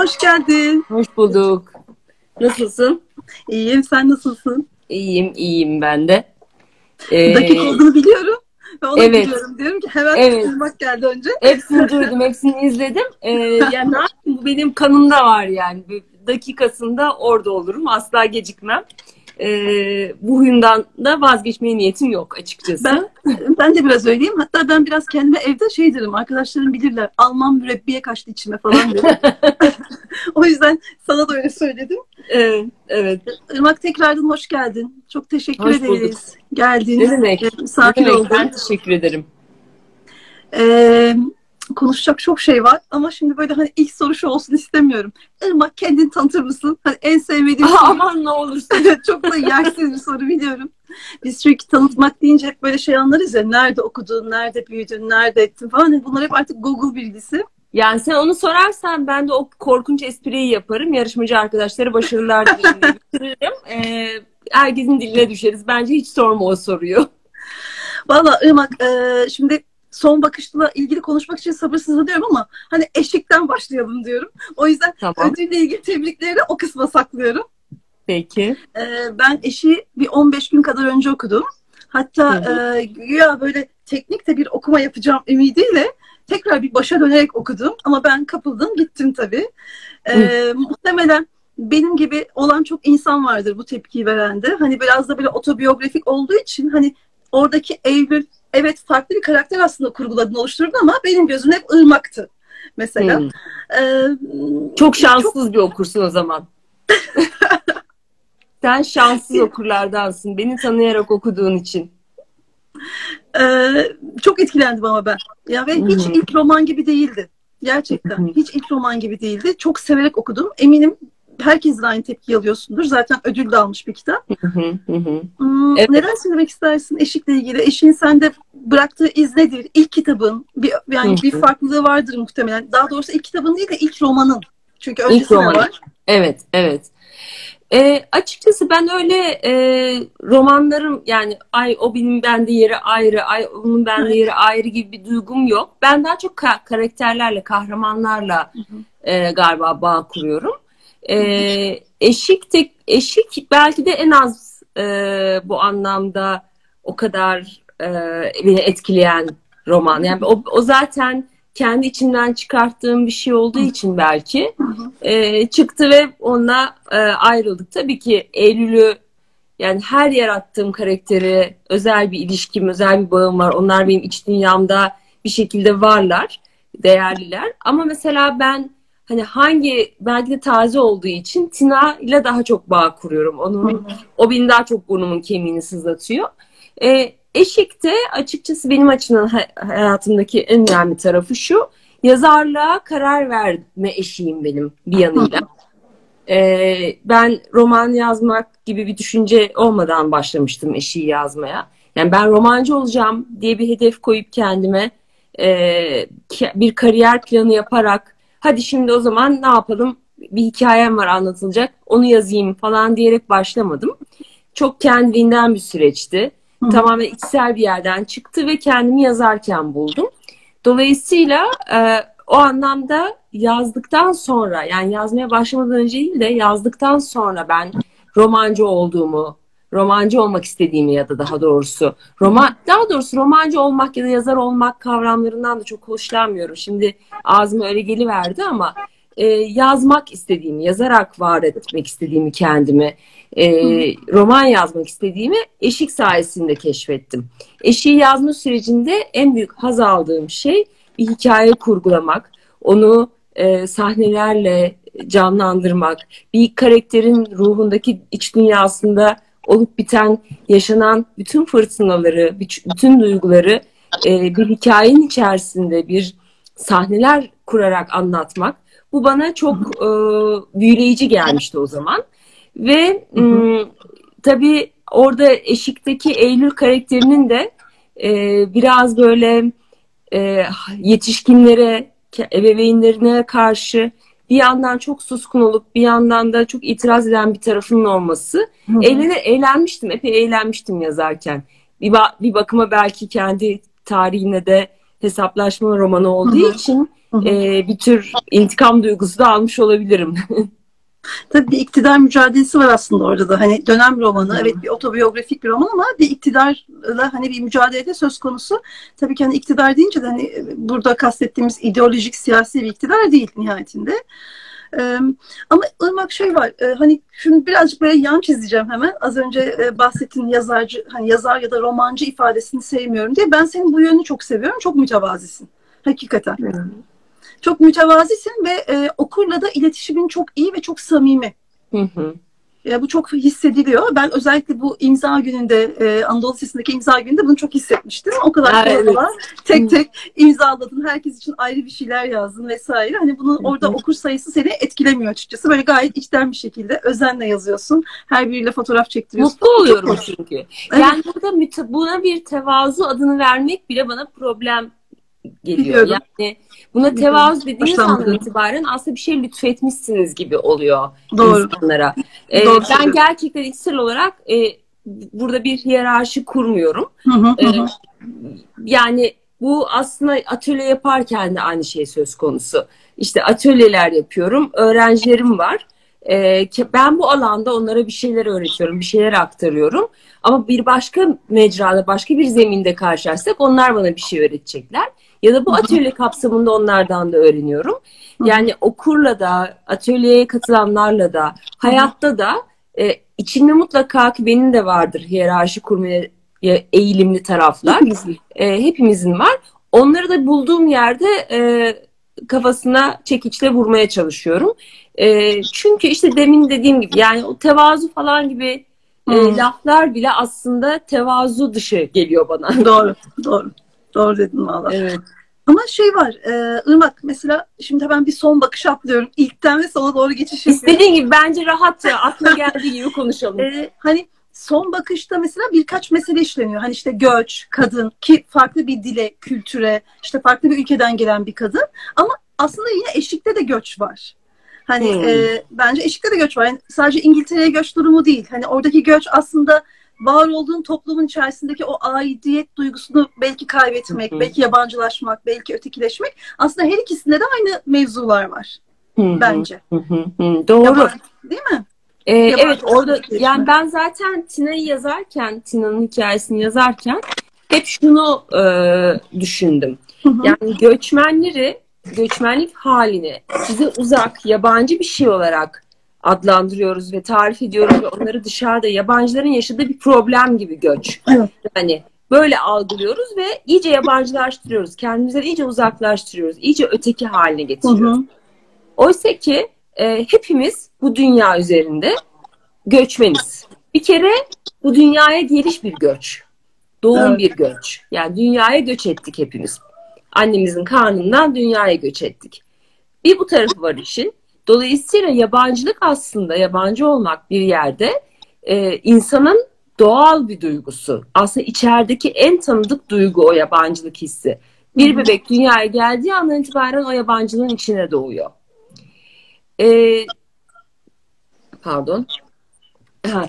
Hoş geldin. Hoş bulduk. Nasılsın? İyiyim, sen nasılsın? İyiyim, iyiyim ben de. Ee, Dakika olduğunu biliyorum. Onu evet. biliyorum. Diyorum ki hemen evet. duymak geldi önce. Hepsini duydum, hepsini izledim. Ee, yani bu benim kanımda var yani. Bir dakikasında orada olurum. Asla gecikmem. Ee, bu huyundan da vazgeçmeye niyetim yok açıkçası. Ben, ben de biraz öyleyim. Hatta ben biraz kendime evde şey derim. Arkadaşlarım bilirler. Alman mürebbiye kaçtı içime falan derim. o yüzden sana da öyle söyledim. Evet. evet. Irmak tekrardan hoş geldin. Çok teşekkür hoş ederiz. Bulduk. Geldin. Ne demek? Misafir ne demek? Ben teşekkür ederim. Ee, konuşacak çok şey var ama şimdi böyle hani ilk soru şu olsun istemiyorum. Irmak kendini tanıtır mısın? Hani en sevmediğim Aa, soru. aman ne olursun. çok da yersiz bir soru biliyorum. Biz çünkü tanıtmak deyince hep böyle şey anlarız ya. Nerede okudun, nerede büyüdün, nerede ettin falan. Hani bunlar hep artık Google bilgisi. Yani sen onu sorarsan ben de o korkunç espriyi yaparım. Yarışmacı arkadaşlara başarılar dilerim. Ee, herkesin diline düşeriz. Bence hiç sorma o soruyu. Valla Irmak e, şimdi son bakışla ilgili konuşmak için sabırsızlanıyorum ama hani eşikten başlayalım diyorum. O yüzden Tamam. ödülle ilgili tebrikleri o kısma saklıyorum. Peki. E, ben eşi bir 15 gün kadar önce okudum. Hatta Hı e, güya böyle teknik de bir okuma yapacağım ümidiyle tekrar bir başa dönerek okudum. Ama ben kapıldım gittim tabii. E, muhtemelen benim gibi olan çok insan vardır bu tepkiyi veren de. Hani biraz da böyle otobiyografik olduğu için hani oradaki Eylül evet farklı bir karakter aslında kurguladın oluşturdun ama benim gözüm hep ırmaktı mesela. Hmm. Ee, Çok şanssız bir okursun o zaman. Sen şanssız okurlardansın. Beni tanıyarak okuduğun için. Ee, çok etkilendim ama ben. Ya ve hiç hı. ilk roman gibi değildi. Gerçekten. Hı. Hiç ilk roman gibi değildi. Çok severek okudum. Eminim herkesin aynı tepki alıyorsundur. Zaten ödül de almış bir kitap. Hı hı, hı hı. Hmm, Evet. Neden söylemek istersin eşikle ilgili? Eşin sende bıraktığı iz nedir? İlk kitabın bir yani Hı bir hı. farklılığı vardır muhtemelen. Daha doğrusu ilk kitabın değil de ilk romanın. Çünkü İlk öncesi de romanın. var. Evet, evet. Ee, açıkçası ben öyle e, romanlarım yani ay o benim bende yeri ayrı, ay onun bende Evet. yeri ayrı gibi bir duygum yok. Ben daha çok ka- karakterlerle, kahramanlarla e, galiba bağ kuruyorum. E, eşik tek eşik belki de en az e, bu anlamda o kadar e, beni etkileyen roman. Yani o, o zaten kendi içinden çıkarttığım bir şey olduğu için belki e, çıktı ve onunla e, ayrıldık. Tabii ki Eylül'ü yani her yarattığım karakteri özel bir ilişkim, özel bir bağım var. Onlar benim iç dünyamda bir şekilde varlar, değerliler. Ama mesela ben hani hangi belki de taze olduğu için Tina ile daha çok bağ kuruyorum. Onun o beni daha çok burnumun kemiğini sızlatıyor. E, Eşik de açıkçası benim açımdan ha- hayatımdaki en önemli tarafı şu. Yazarlığa karar verme eşiğim benim bir yanıyla. E, ben roman yazmak gibi bir düşünce olmadan başlamıştım eşiği yazmaya. Yani ben romancı olacağım diye bir hedef koyup kendime e, bir kariyer planı yaparak hadi şimdi o zaman ne yapalım bir hikayem var anlatılacak onu yazayım falan diyerek başlamadım. Çok kendiliğinden bir süreçti. Hı. Tamamen içsel bir yerden çıktı ve kendimi yazarken buldum. Dolayısıyla e, o anlamda yazdıktan sonra yani yazmaya başlamadan önce değil de yazdıktan sonra ben romancı olduğumu, romancı olmak istediğimi ya da daha doğrusu roman daha doğrusu romancı olmak ya da yazar olmak kavramlarından da çok hoşlanmıyorum. Şimdi ağzıma öyle geliverdi ama e, yazmak istediğimi, yazarak var etmek istediğimi kendimi, e, roman yazmak istediğimi eşik sayesinde keşfettim. Eşiği yazma sürecinde en büyük haz aldığım şey bir hikaye kurgulamak, onu e, sahnelerle canlandırmak, bir karakterin ruhundaki iç dünyasında olup biten, yaşanan bütün fırtınaları, bütün duyguları e, bir hikayenin içerisinde bir sahneler kurarak anlatmak. Bu bana çok e, büyüleyici gelmişti o zaman. Ve m, tabii orada eşikteki Eylül karakterinin de e, biraz böyle e, yetişkinlere, ebeveynlerine karşı bir yandan çok suskun olup bir yandan da çok itiraz eden bir tarafının olması. Eğlen, eğlenmiştim, epey eğlenmiştim yazarken. bir, ba- bir bakıma belki kendi tarihine de hesaplaşma romanı olduğu Hı hı. için Hı hı. e, bir tür intikam duygusu da almış olabilirim. Tabii bir iktidar mücadelesi var aslında orada da. Hani dönem romanı, evet bir otobiyografik bir roman ama bir iktidarla hani bir mücadelede söz konusu. Tabii ki hani iktidar deyince de hani burada kastettiğimiz ideolojik siyasi bir iktidar değil nihayetinde. Ee, ama Irmak şey var, e, hani şunu birazcık böyle yan çizeceğim hemen. Az önce e, bahsettiğin yazarcı, hani yazar ya da romancı ifadesini sevmiyorum diye. Ben senin bu yönünü çok seviyorum. Çok mütevazisin. Hakikaten. Çok mütevazisin ve e, okurla da iletişimin çok iyi ve çok samimi. Hı hı. Ya bu çok hissediliyor. Ben özellikle bu imza gününde, e, Anadolu Lisesi'ndeki imza gününde bunu çok hissetmiştim. O kadar evet. kolay tek tek imzaladın. Herkes için ayrı bir şeyler yazdın vesaire. Hani hı. orada okur sayısı seni etkilemiyor açıkçası. Böyle gayet içten bir şekilde özenle yazıyorsun. Her biriyle fotoğraf çektiriyorsun. Mutlu oluyorum çünkü. Evet. Yani burada müte- buna bir tevazu adını vermek bile bana problem geliyor. Biliyorum. Yani buna tevazu dediğiniz Hoşlanmıyorum. andan itibaren aslında bir şey lütfetmişsiniz gibi oluyor Doğru. insanlara. Ee, Doğru ben gerçekten içsel olarak e, burada bir hiyerarşi kurmuyorum. Hı hı, hı Ee, hı. yani bu aslında atölye yaparken de aynı şey söz konusu. İşte atölyeler yapıyorum, öğrencilerim var. Ki ben bu alanda onlara bir şeyler öğretiyorum, bir şeyler aktarıyorum. Ama bir başka mecrada, başka bir zeminde karşılaşsak onlar bana bir şey öğretecekler. Ya da bu atölye kapsamında onlardan da öğreniyorum. Yani okurla da, atölyeye katılanlarla da, hayatta da e, içinde mutlaka ki benim de vardır hiyerarşi kurmaya e, eğilimli taraflar. Hepimizin. E, hepimizin var. Onları da bulduğum yerde e, kafasına çekiçle vurmaya çalışıyorum. E, çünkü işte demin dediğim gibi yani o tevazu falan gibi e, Hı. laflar bile aslında tevazu dışı geliyor bana. Doğru, doğru. Doğru dedin valla. Evet. Ama şey var, e, Irmak mesela şimdi ben bir son bakış atlıyorum. İlkten ve sona doğru geçiş yapıyorum. İstediğin gibi bence rahatça aklına geldiği gibi konuşalım. E, hani son bakışta mesela birkaç mesele işleniyor. Hani işte göç, kadın ki farklı bir dile, kültüre, işte farklı bir ülkeden gelen bir kadın. Ama aslında yine eşlikte de göç var. Hani Hmm. e, bence eşlikte de göç var. Yani sadece İngiltere'ye göç durumu değil. Hani oradaki göç aslında var olduğun toplumun içerisindeki o aidiyet duygusunu belki kaybetmek, hı. belki yabancılaşmak, belki ötekileşmek. Aslında her ikisinde de aynı mevzular var hı, bence. hı. Doğru. Yabancı, değil mi? Ee, Yabancı evet orada yani ben zaten Tina'yı yazarken, Tina'nın hikayesini yazarken hep şunu e, düşündüm. Hı hı. Yani göçmenleri, göçmenlik halini bize uzak, yabancı bir şey olarak adlandırıyoruz ve tarif ediyoruz ve onları dışarıda yabancıların yaşadığı bir problem gibi göç. Evet. Yani böyle algılıyoruz ve iyice yabancılaştırıyoruz. Kendimizden iyice uzaklaştırıyoruz. iyice öteki haline Hı getiriyoruz. hı. Oysa ki e, hepimiz bu dünya üzerinde göçmeniz. Bir kere bu dünyaya geliş bir göç. Doğum Evet. bir göç. Yani dünyaya göç ettik hepimiz. Annemizin karnından dünyaya göç ettik. Bir bu tarafı var işin. Dolayısıyla yabancılık aslında yabancı olmak bir yerde e, insanın doğal bir duygusu. Aslında içerideki en tanıdık duygu o yabancılık hissi. Bir bebek dünyaya geldiği andan itibaren o yabancılığın içine doğuyor. Ee, pardon. Ha.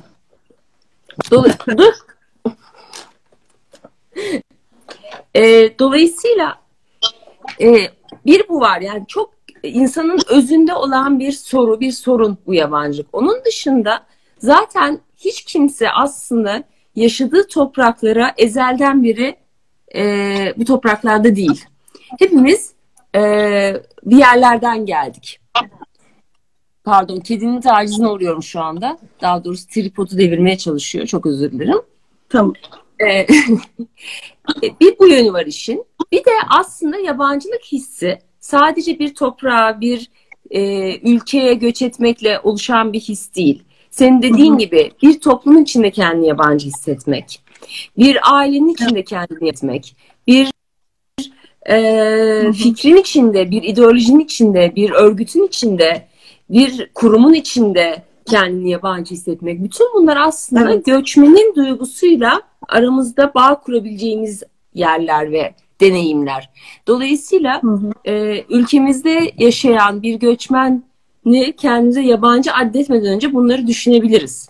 Ee, dolayısıyla e, bir bu var yani çok insanın özünde olan bir soru, bir sorun bu yabancılık. Onun dışında zaten hiç kimse aslında yaşadığı topraklara ezelden beri e, bu topraklarda değil. Hepimiz e, bir yerlerden geldik. Pardon, kedinin tacizine uğruyorum şu anda. Daha doğrusu tripodu devirmeye çalışıyor. Çok özür dilerim. Tamam. Ee, bir bu yönü var işin. Bir de aslında yabancılık hissi sadece bir toprağa, bir e, ülkeye göç etmekle oluşan bir his değil. Senin dediğin gibi bir toplumun içinde kendini yabancı hissetmek, bir ailenin içinde kendini etmek, bir e, fikrin içinde, bir ideolojinin içinde, bir örgütün içinde, bir kurumun içinde kendini yabancı hissetmek. Bütün bunlar aslında Evet. göçmenin duygusuyla aramızda bağ kurabileceğimiz yerler ve deneyimler. Dolayısıyla Hı hı. e, ülkemizde yaşayan bir göçmeni kendimize yabancı addetmeden önce bunları düşünebiliriz.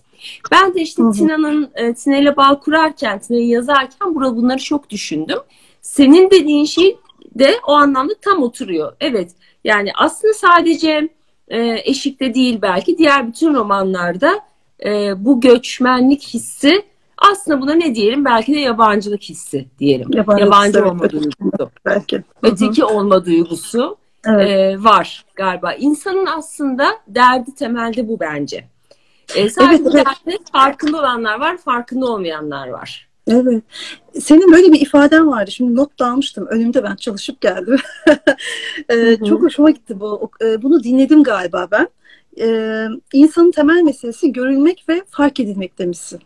Ben de işte Tina'nın e, Tina ile bağ kurarken, Tina'yı yazarken burada bunları çok düşündüm. Senin dediğin şey de o anlamda tam oturuyor. Evet yani aslında sadece e, Eşik'te değil belki diğer bütün romanlarda e, bu göçmenlik hissi aslında buna ne diyelim? Belki de yabancılık hissi diyelim. Yabancı, Yabancı evet, olma duygusu. Belki. Öteki olma duygusu evet. e, var galiba. İnsanın aslında derdi temelde bu bence. E, sadece evet, evet. farkında olanlar var, farkında olmayanlar var. Evet. Senin böyle bir ifaden vardı. Şimdi not da almıştım. Önümde ben çalışıp geldim. ee, çok hoşuma gitti bu. E, bunu dinledim galiba ben. Ee, insanın temel meselesi görülmek ve fark edilmek demişsin.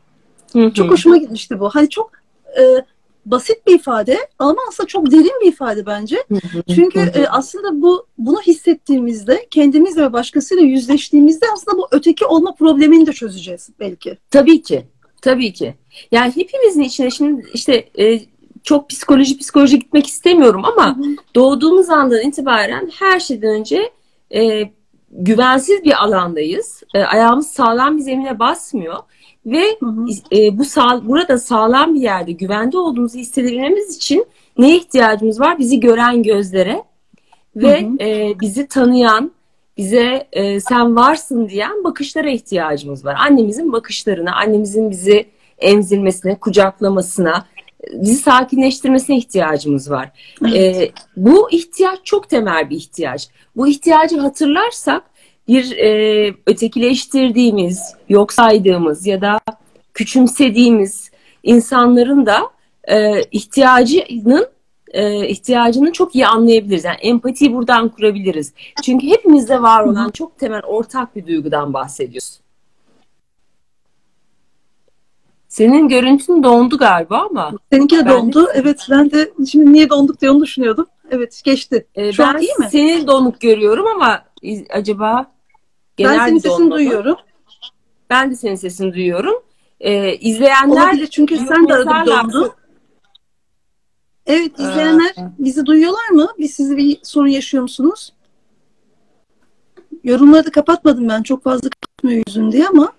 Çok hoşuma gitmişti bu. Hani çok e, basit bir ifade ama aslında çok derin bir ifade bence. Çünkü e, aslında bu bunu hissettiğimizde kendimizle ve başkasıyla yüzleştiğimizde aslında bu öteki olma problemini de çözeceğiz belki. Tabii ki. Tabii ki. Yani hepimizin içine şimdi işte e, çok psikoloji psikoloji gitmek istemiyorum ama doğduğumuz andan itibaren her şeyden önce e, güvensiz bir alandayız. E, ayağımız sağlam bir zemine basmıyor ve hı hı. E, bu sağ, burada sağlam bir yerde güvende olduğumuzu hissedebilmemiz için neye ihtiyacımız var? Bizi gören gözlere ve hı hı. E, bizi tanıyan, bize e, sen varsın diyen bakışlara ihtiyacımız var. Annemizin bakışlarına, annemizin bizi emzirmesine, kucaklamasına, bizi sakinleştirmesine ihtiyacımız var. E, bu ihtiyaç çok temel bir ihtiyaç. Bu ihtiyacı hatırlarsak bir e, ötekileştirdiğimiz, yok saydığımız ya da küçümsediğimiz insanların da e, ihtiyacının e, ihtiyacını çok iyi anlayabiliriz. Yani empatiyi buradan kurabiliriz. Çünkü hepimizde var olan çok temel ortak bir duygudan bahsediyoruz. Senin görüntün dondu galiba ama. Seninki de dondu. De... Evet ben de şimdi niye donduk diye onu düşünüyordum. Evet geçti. Ee, Şu ben an iyi mi? Seni donuk görüyorum ama acaba genel ben senin sesini duyuyorum. Ben de senin sesini duyuyorum. Ee, izleyenler Olabilir çünkü sen de arada dondu. Evet izleyenler ee, bizi duyuyorlar mı? Biz sizi bir sorun yaşıyor musunuz? Yorumları da kapatmadım ben. Çok fazla kapatmıyor yüzün diye ama.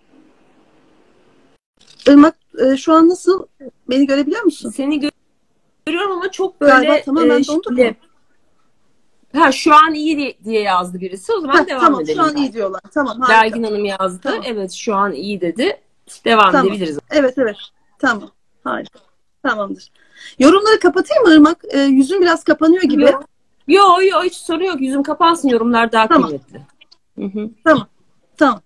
Irmak e, şu an nasıl? Beni görebiliyor musun? Seni gö görüyorum ama çok böyle Galiba tamamen e, dondu mu? Ha şu an iyi diye yazdı birisi. O zaman ha, devam tamam, edelim. Tamam şu an iyi diyorlar. Tamam harika. Dergin Hanım yazdı. Tamam. Evet şu an iyi dedi. Devam tamam. edebiliriz. Evet evet. Tamam. Harika. Tamamdır. Yorumları kapatayım mı Irmak? E, yüzün biraz kapanıyor gibi. Yok yok yo, hiç sorun yok. Yüzüm kapansın yorumlar daha tamam. kıymetli. Tamam. Tamam.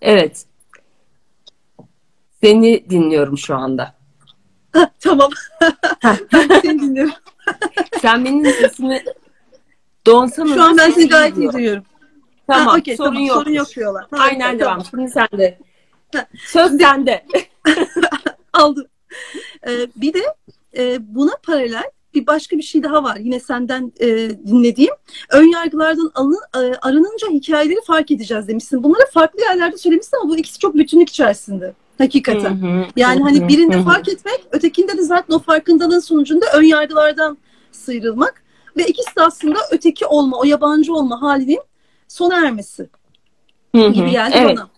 Evet. Seni dinliyorum şu anda. Tamam. ben seni dinliyorum. Sen benim sesimi donsa mı? Şu an ben seni gayet iyi duyuyorum. Tamam, ha, okay, sorun tamam, yok. Sorun yok diyorlar. Aynen tamam. devam. Şimdi sen de. Söz sende. Aldım. Ee, bir de e, buna paralel bir başka bir şey daha var. Yine senden e, dinlediğim. Ön yargılardan alın, e, arınınca hikayeleri fark edeceğiz demişsin. Bunları farklı yerlerde söylemişsin ama bu ikisi çok bütünlük içerisinde. Hakikaten. Hı hı, yani hı, hani birinde hı. fark etmek, ötekinde de zaten o farkındalığın sonucunda ön yargılardan sıyrılmak ve ikisi de aslında öteki olma, o yabancı olma halinin sona ermesi hı hı, gibi geldi evet. bana.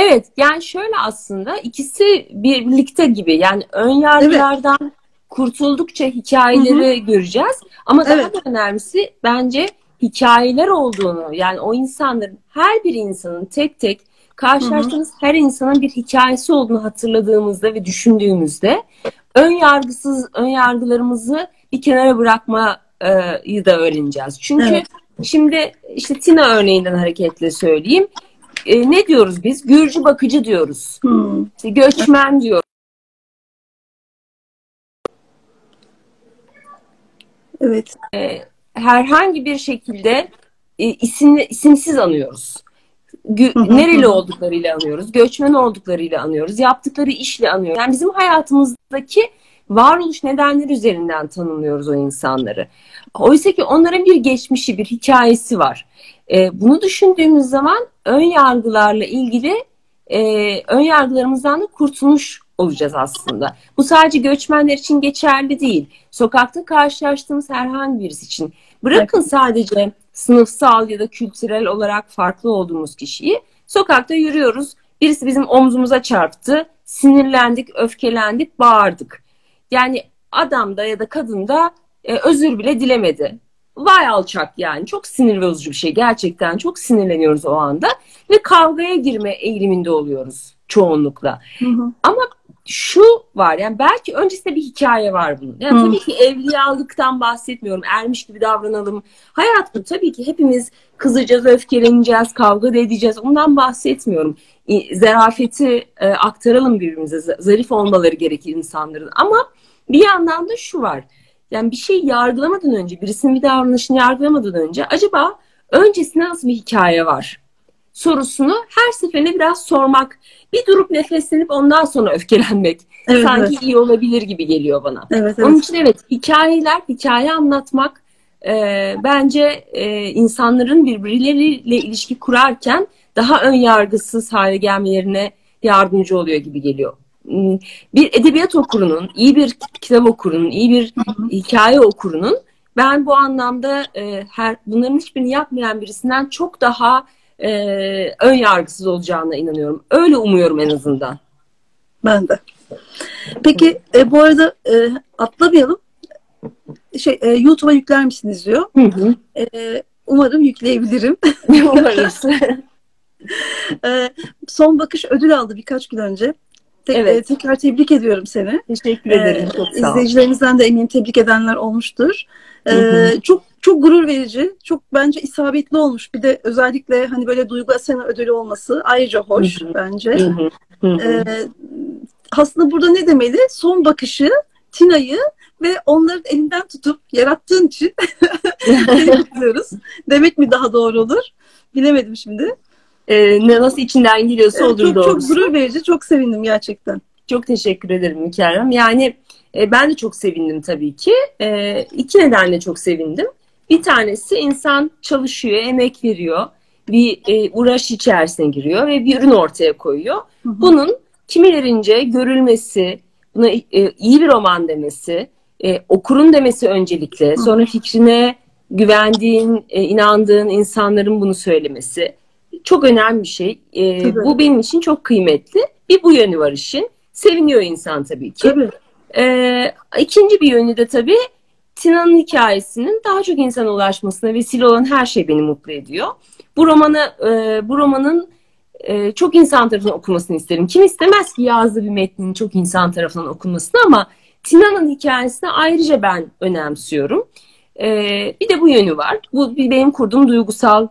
Evet yani şöyle aslında ikisi birlikte gibi yani ön yargılardan evet. kurtuldukça hikayeleri Hı-hı. göreceğiz. Ama daha evet. da önemlisi bence hikayeler olduğunu yani o insanların her bir insanın tek tek karşılaştığımız Hı-hı. her insanın bir hikayesi olduğunu hatırladığımızda ve düşündüğümüzde ön yargısız ön yargılarımızı bir kenara bırakmayı da öğreneceğiz. Çünkü evet. şimdi işte Tina örneğinden hareketle söyleyeyim e, ne diyoruz biz? Gürcü bakıcı diyoruz. Hmm. İşte göçmen diyor. Evet. E, herhangi bir şekilde e, isimli, isimsiz anıyoruz. Gü- nereli olduklarıyla anıyoruz. Göçmen olduklarıyla anıyoruz. Yaptıkları işle anıyoruz. Yani bizim hayatımızdaki varoluş nedenleri üzerinden tanımlıyoruz o insanları. Oysa ki onların bir geçmişi, bir hikayesi var. E, bunu düşündüğümüz zaman ön yargılarla ilgili e, ön yargılarımızdan da kurtulmuş olacağız aslında. Bu sadece göçmenler için geçerli değil. Sokakta karşılaştığımız herhangi birisi için. Bırakın sadece sınıfsal ya da kültürel olarak farklı olduğumuz kişiyi sokakta yürüyoruz. Birisi bizim omzumuza çarptı, sinirlendik, öfkelendik, bağırdık. Yani adam da ya da kadın da e, özür bile dilemedi. Vay alçak yani. Çok sinir bozucu bir şey. Gerçekten çok sinirleniyoruz o anda. Ve kavgaya girme eğiliminde oluyoruz çoğunlukla. Hı hı. Ama şu var yani belki öncesinde bir hikaye var bunun. Yani hı. tabii ki evliyalıktan bahsetmiyorum. Ermiş gibi davranalım. Hayat bu. Tabii ki hepimiz kızacağız, öfkeleneceğiz, kavga da edeceğiz. Ondan bahsetmiyorum. Zarafeti e, aktaralım birbirimize. Zarif olmaları gerekir insanların. Ama bir yandan da şu var. Yani bir şey yargılamadan önce, birisinin bir davranışını yargılamadan önce acaba öncesinde nasıl bir hikaye var? sorusunu her seferinde biraz sormak, bir durup nefeslenip ondan sonra öfkelenmek evet, sanki evet. iyi olabilir gibi geliyor bana. Evet, evet. Onun için evet hikayeler, hikaye anlatmak e, bence e, insanların birbirleriyle ilişki kurarken daha ön yargısız hale gelmelerine yardımcı oluyor gibi geliyor. Hmm, bir edebiyat okurunun, iyi bir kitap okurunun, iyi bir hikaye okurunun ben bu anlamda e, her bunların hiçbirini yapmayan birisinden çok daha e, ön yargısız olacağına inanıyorum. Öyle umuyorum en azından. Ben de. Peki e, bu arada e, atlamayalım. Şey e, YouTube'a yükler misiniz diyor. Hı hı. E, umarım yükleyebilirim. Umarız. e, son bakış ödül aldı birkaç gün önce. Te- evet. e, tekrar tebrik ediyorum seni. Teşekkür ederim. Ee, çok sağ ol. İzleyicilerimizden de eminim tebrik edenler olmuştur. Ee, çok çok gurur verici, çok bence isabetli olmuş. Bir de özellikle hani böyle Duygu Asena ödülü olması ayrıca hoş bence. Ee, aslında burada ne demeli? Son bakışı Tina'yı ve onların elinden tutup yarattığın için kutluyoruz. Demek mi daha doğru olur? Bilemedim şimdi. Ne nasıl içinden geliyorsa olur çok, doğrusu. Çok gurur verici, çok sevindim gerçekten. Çok teşekkür ederim Mükerrem. Yani e, ben de çok sevindim tabii ki. E, iki nedenle çok sevindim. Bir tanesi insan çalışıyor, emek veriyor, bir e, uğraş içerisine giriyor ve bir ürün ortaya koyuyor. Hı hı. Bunun kimilerince görülmesi, buna e, iyi bir roman demesi, e, okurun demesi öncelikle, sonra fikrine güvendiğin, e, inandığın insanların bunu söylemesi çok önemli bir şey. E, bu benim için çok kıymetli. Bir bu yönü var işin. Seviniyor insan tabii ki. Tabii. E, ikinci bir yönü de tabii Tina'nın hikayesinin daha çok insana ulaşmasına vesile olan her şey beni mutlu ediyor. Bu romanı, e, bu romanın e, çok insan tarafından okunmasını isterim. Kim istemez ki yazdığı bir metnin çok insan tarafından okunmasını ama Tina'nın hikayesini ayrıca ben önemsiyorum. E, bir de bu yönü var. Bu benim kurduğum duygusal,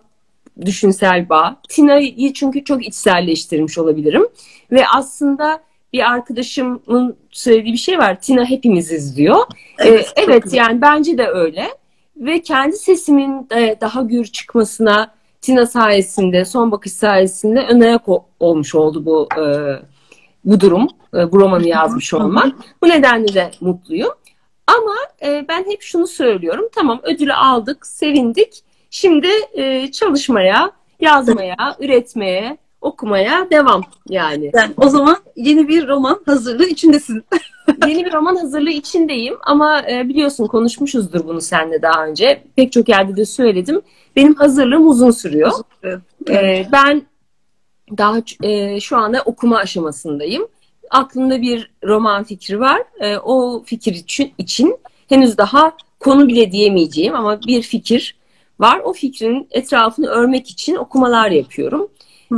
düşünsel bağ. Tina'yı çünkü çok içselleştirmiş olabilirim. Ve aslında bir arkadaşımın söylediği bir şey var. Tina hepimiziz diyor. Evet, ee, evet yani bence de öyle. Ve kendi sesimin de daha gür çıkmasına Tina sayesinde, son bakış sayesinde ön ayak olmuş oldu bu e, bu durum. E, bu romanı yazmış olmak. Bu nedenle de mutluyum. Ama e, ben hep şunu söylüyorum. Tamam ödülü aldık, sevindik. Şimdi e, çalışmaya, yazmaya, üretmeye, okumaya devam yani. yani. O zaman yeni bir roman hazırlığı içindesin. yeni bir roman hazırlığı içindeyim ama e, biliyorsun konuşmuşuzdur bunu seninle daha önce. Pek çok yerde de söyledim. Benim hazırlığım uzun sürüyor. Uzun sürüyor. E, ben daha e, şu anda okuma aşamasındayım. Aklımda bir roman fikri var. E, o fikir için, için henüz daha konu bile diyemeyeceğim ama bir fikir var. O fikrin etrafını örmek için okumalar yapıyorum.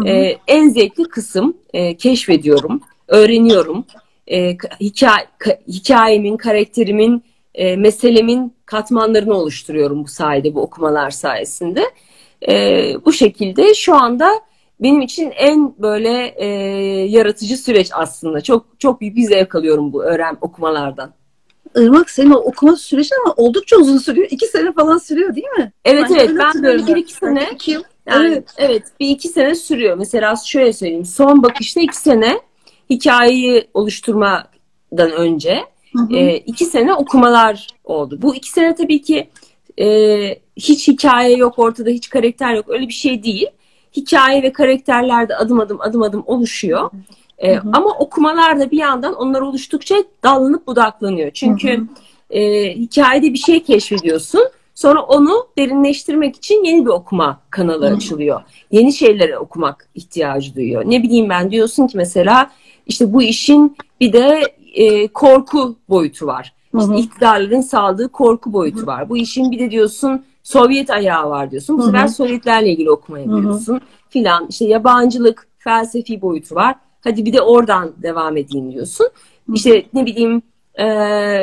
E, en zevkli kısım e, keşfediyorum, öğreniyorum. E, hikaye, hikayemin, karakterimin, e, meselemin katmanlarını oluşturuyorum bu sayede, bu okumalar sayesinde. E, bu şekilde şu anda benim için en böyle e, yaratıcı süreç aslında. Çok çok büyük bir zevk alıyorum bu öğren okumalardan. Irmak senin okuma süreci ama oldukça uzun sürüyor. İki sene falan sürüyor değil mi? Evet yani evet ben böyle bir iki sene iki yıl. Yani, evet. evet bir iki sene sürüyor. Mesela şöyle söyleyeyim. Son bakışta iki sene hikayeyi oluşturmadan önce E, iki sene okumalar oldu. Bu iki sene tabii ki e, hiç hikaye yok ortada, hiç karakter yok. Öyle bir şey değil. Hikaye ve karakterler de adım adım adım adım oluşuyor. E, ama okumalar da bir yandan onlar oluştukça dallanıp budaklanıyor. Çünkü E, hikayede bir şey keşfediyorsun Sonra onu derinleştirmek için yeni bir okuma kanalı Hı. açılıyor. Yeni şeyleri okumak ihtiyacı duyuyor. Ne bileyim ben diyorsun ki mesela işte bu işin bir de e, korku boyutu var. Hı İşte hı. iktidarların sağladığı korku boyutu var. Bu işin bir de diyorsun Sovyet ayağı var diyorsun. Bu Hı sefer hı. Sovyetlerle ilgili okuma hı. yapıyorsun filan. İşte yabancılık, felsefi boyutu var. Hadi bir de oradan devam edeyim diyorsun. İşte ne bileyim e,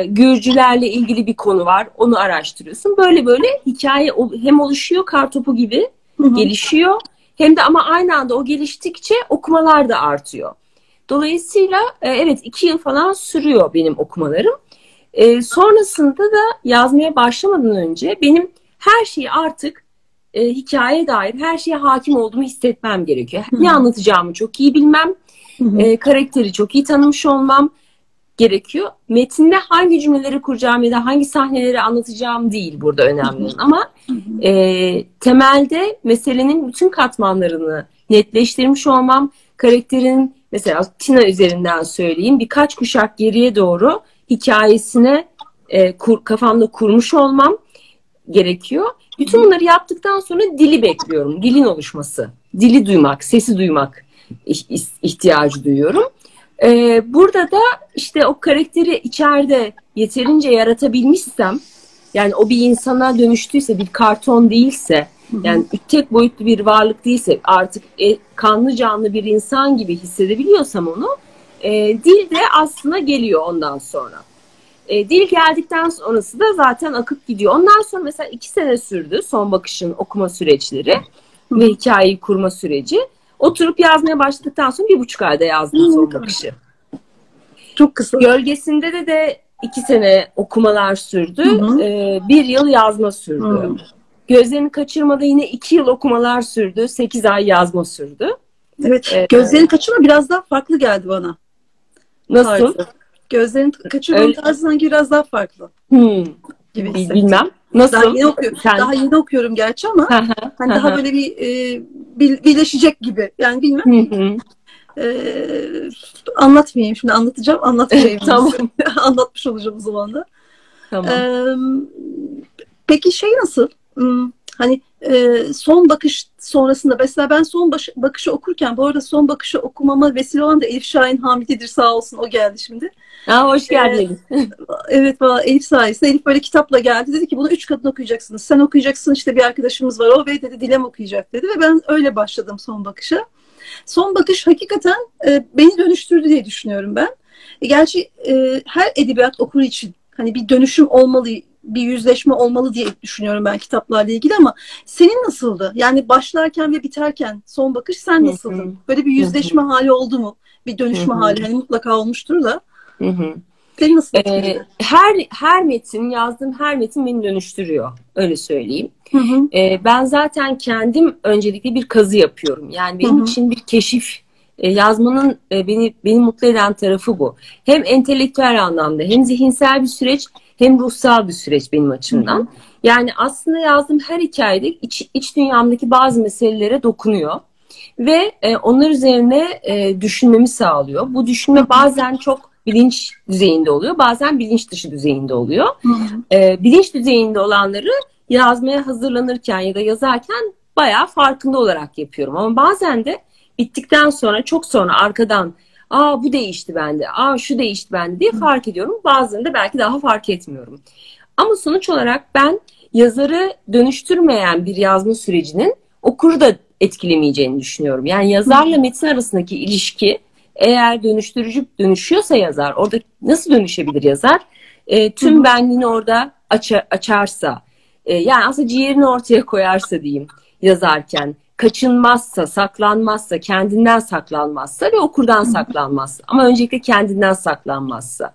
Gürcülerle ilgili bir konu var. Onu araştırıyorsun. Böyle böyle hikaye hem oluşuyor kartopu gibi Hı hı. gelişiyor. Hem de ama aynı anda o geliştikçe okumalar da artıyor. Dolayısıyla e, evet iki yıl falan sürüyor benim okumalarım. E, sonrasında da yazmaya başlamadan önce benim her şeyi artık e, hikayeye dair her şeye hakim olduğumu hissetmem gerekiyor. Hı. Ne anlatacağımı çok iyi bilmem, Hı hı. e, karakteri çok iyi tanımış olmam gerekiyor. Metinde hangi cümleleri kuracağım ya da hangi sahneleri anlatacağım değil burada önemli. Ama Hı e, temelde meselenin bütün katmanlarını netleştirmiş olmam, karakterin mesela Tina üzerinden söyleyeyim birkaç kuşak geriye doğru hikayesine e, kur, kafamda kurmuş olmam gerekiyor. Bütün bunları yaptıktan sonra dili bekliyorum. Dilin oluşması. Dili duymak, sesi duymak ihtiyacı duyuyorum. E, burada da işte o karakteri içeride yeterince yaratabilmişsem yani o bir insana dönüştüyse bir karton değilse yani tek boyutlu bir varlık değilse artık e, kanlı canlı bir insan gibi hissedebiliyorsam onu e, dil de aslında geliyor ondan sonra. E, dil geldikten sonrası da zaten akıp gidiyor. Ondan sonra mesela iki sene sürdü son bakışın okuma süreçleri ve hikayeyi kurma süreci. Oturup yazmaya başladıktan sonra bir buçuk ayda yazdım son bakışı. Çok kısa. Gölgesinde de de iki sene okumalar sürdü. Hı hı. E, bir yıl yazma sürdü. Hı. Gözlerini kaçırmada yine iki yıl okumalar sürdü. Sekiz ay yazma sürdü. Evet. Evet. Gözlerini kaçırma biraz daha farklı geldi bana. Nasıl? Tarzı. Gözlerini kaçırma Öyle- tarzı sanki biraz daha farklı Hmm, gibi hissettim. bilmem. Nasıl? Daha yeni okuyorum. Sen- Daha yeni okuyorum gerçi ama hani daha böyle bir e, birleşecek gibi. Yani bilmem. Hı hı. E, anlatmayayım şimdi anlatacağım. Anlatmayayım. Tamam. Anlatmış olacağım o zaman da. Tamam. Ee, peki şey nasıl? Hmm, Hani e, son bakış sonrasında mesela ben son baş- bakışı okurken bu arada son bakışı okumama vesile olan da Elif Şahin Hamidi'dir sağ olsun o geldi şimdi. Ha, hoş geldin. Evet valla Elif sayesinde Elif böyle kitapla geldi dedi ki bunu üç kadın okuyacaksınız. Sen okuyacaksın işte bir arkadaşımız var o ve dedi Dilem okuyacak dedi ve ben öyle başladım son bakışa. Son bakış hakikaten e, beni dönüştürdü diye düşünüyorum ben. E, gerçi e, her edebiyat okuru için hani bir dönüşüm olmalı, bir yüzleşme olmalı diye düşünüyorum ben kitaplarla ilgili ama senin nasıldı? Yani başlarken ve biterken son bakış sen nasıldın? Böyle bir yüzleşme hali oldu mu? Bir dönüşme hali hani mutlaka olmuştur da. Senin nasıl Ee, her her metin yazdığım her metin beni dönüştürüyor. Öyle söyleyeyim. Ee, ben zaten kendim öncelikle bir kazı yapıyorum. Yani benim için bir keşif. Ee, yazmanın e, beni beni mutlu eden tarafı bu. Hem entelektüel anlamda hem zihinsel bir süreç hem ruhsal bir süreç benim açımdan. Yani aslında yazdığım her hikayede iç, iç dünyamdaki bazı meselelere dokunuyor. Ve e, onlar üzerine e, düşünmemi sağlıyor. Bu düşünme bazen çok bilinç düzeyinde oluyor, bazen bilinç dışı düzeyinde oluyor. Hı hı. E, bilinç düzeyinde olanları yazmaya hazırlanırken ya da yazarken bayağı farkında olarak yapıyorum. Ama bazen de bittikten sonra çok sonra arkadan aa bu değişti bende, aa şu değişti bende diye fark ediyorum. Bazılarında belki daha fark etmiyorum. Ama sonuç olarak ben yazarı dönüştürmeyen bir yazma sürecinin okuru da etkilemeyeceğini düşünüyorum. Yani yazarla metin arasındaki ilişki eğer dönüştürücü dönüşüyorsa yazar, orada nasıl dönüşebilir yazar? E, tüm benliğini orada aça- açarsa, e, yani aslında ciğerini ortaya koyarsa diyeyim yazarken, kaçınmazsa, saklanmazsa, kendinden saklanmazsa ve okurdan saklanmazsa. Ama öncelikle kendinden saklanmazsa.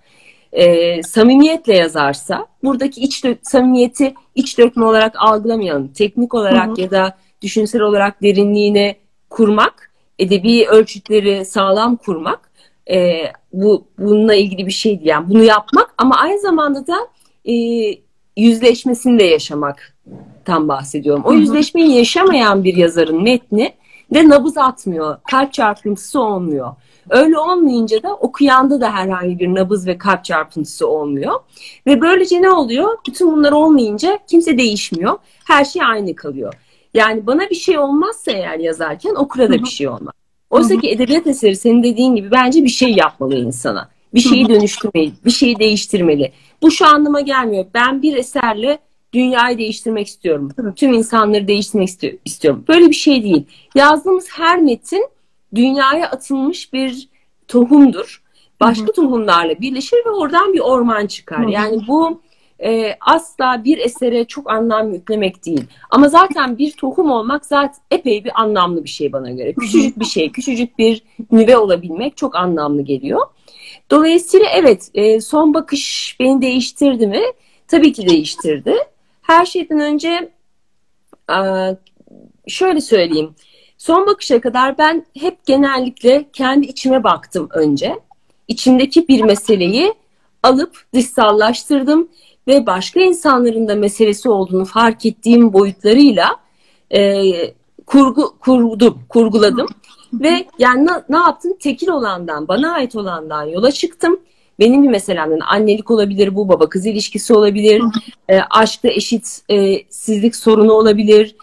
E, samimiyetle yazarsa, buradaki iç samimiyeti iç dökme olarak algılamayalım. Teknik olarak Hı hı. ya da düşünsel olarak derinliğine kurmak, edebi ölçütleri sağlam kurmak, e, bu bununla ilgili bir şey değil. Yani bunu yapmak ama aynı zamanda da e, yüzleşmesini de yaşamaktan bahsediyorum. O yüzleşmeyi yaşamayan bir yazarın metni de nabız atmıyor, kalp çarpıntısı olmuyor. Öyle olmayınca da okuyanda da herhangi bir nabız ve kalp çarpıntısı olmuyor. Ve böylece ne oluyor? Bütün bunlar olmayınca kimse değişmiyor. Her şey aynı kalıyor. Yani bana bir şey olmazsa eğer yazarken okura da bir şey olmaz. Oysa ki edebiyat eseri senin dediğin gibi bence bir şey yapmalı insana. Bir şeyi dönüştürmeli, bir şeyi değiştirmeli. Bu şu anlama gelmiyor. Ben bir eserle dünyayı değiştirmek istiyorum. Tüm insanları değiştirmek istiyorum. Böyle bir şey değil. Yazdığımız her metin dünyaya atılmış bir tohumdur. Başka tohumlarla birleşir ve oradan bir orman çıkar. Yani bu e, asla bir esere çok anlam yüklemek değil. Ama zaten bir tohum olmak zaten epey bir anlamlı bir şey bana göre. Küçücük bir şey, küçücük bir nüve olabilmek çok anlamlı geliyor. Dolayısıyla evet e, son bakış beni değiştirdi mi? Tabii ki değiştirdi. Her şeyden önce şöyle söyleyeyim. Son bakışa kadar ben hep genellikle kendi içime baktım önce. İçimdeki bir meseleyi alıp dışsallaştırdım ve başka insanların da meselesi olduğunu fark ettiğim boyutlarıyla e, kurgu kurdum, kurguladım. Ve yani ne, ne yaptım? Tekil olandan, bana ait olandan yola çıktım. Benim bir meselemden annelik olabilir, bu baba kız ilişkisi olabilir, e, aşkta eşitsizlik e, sorunu olabilir,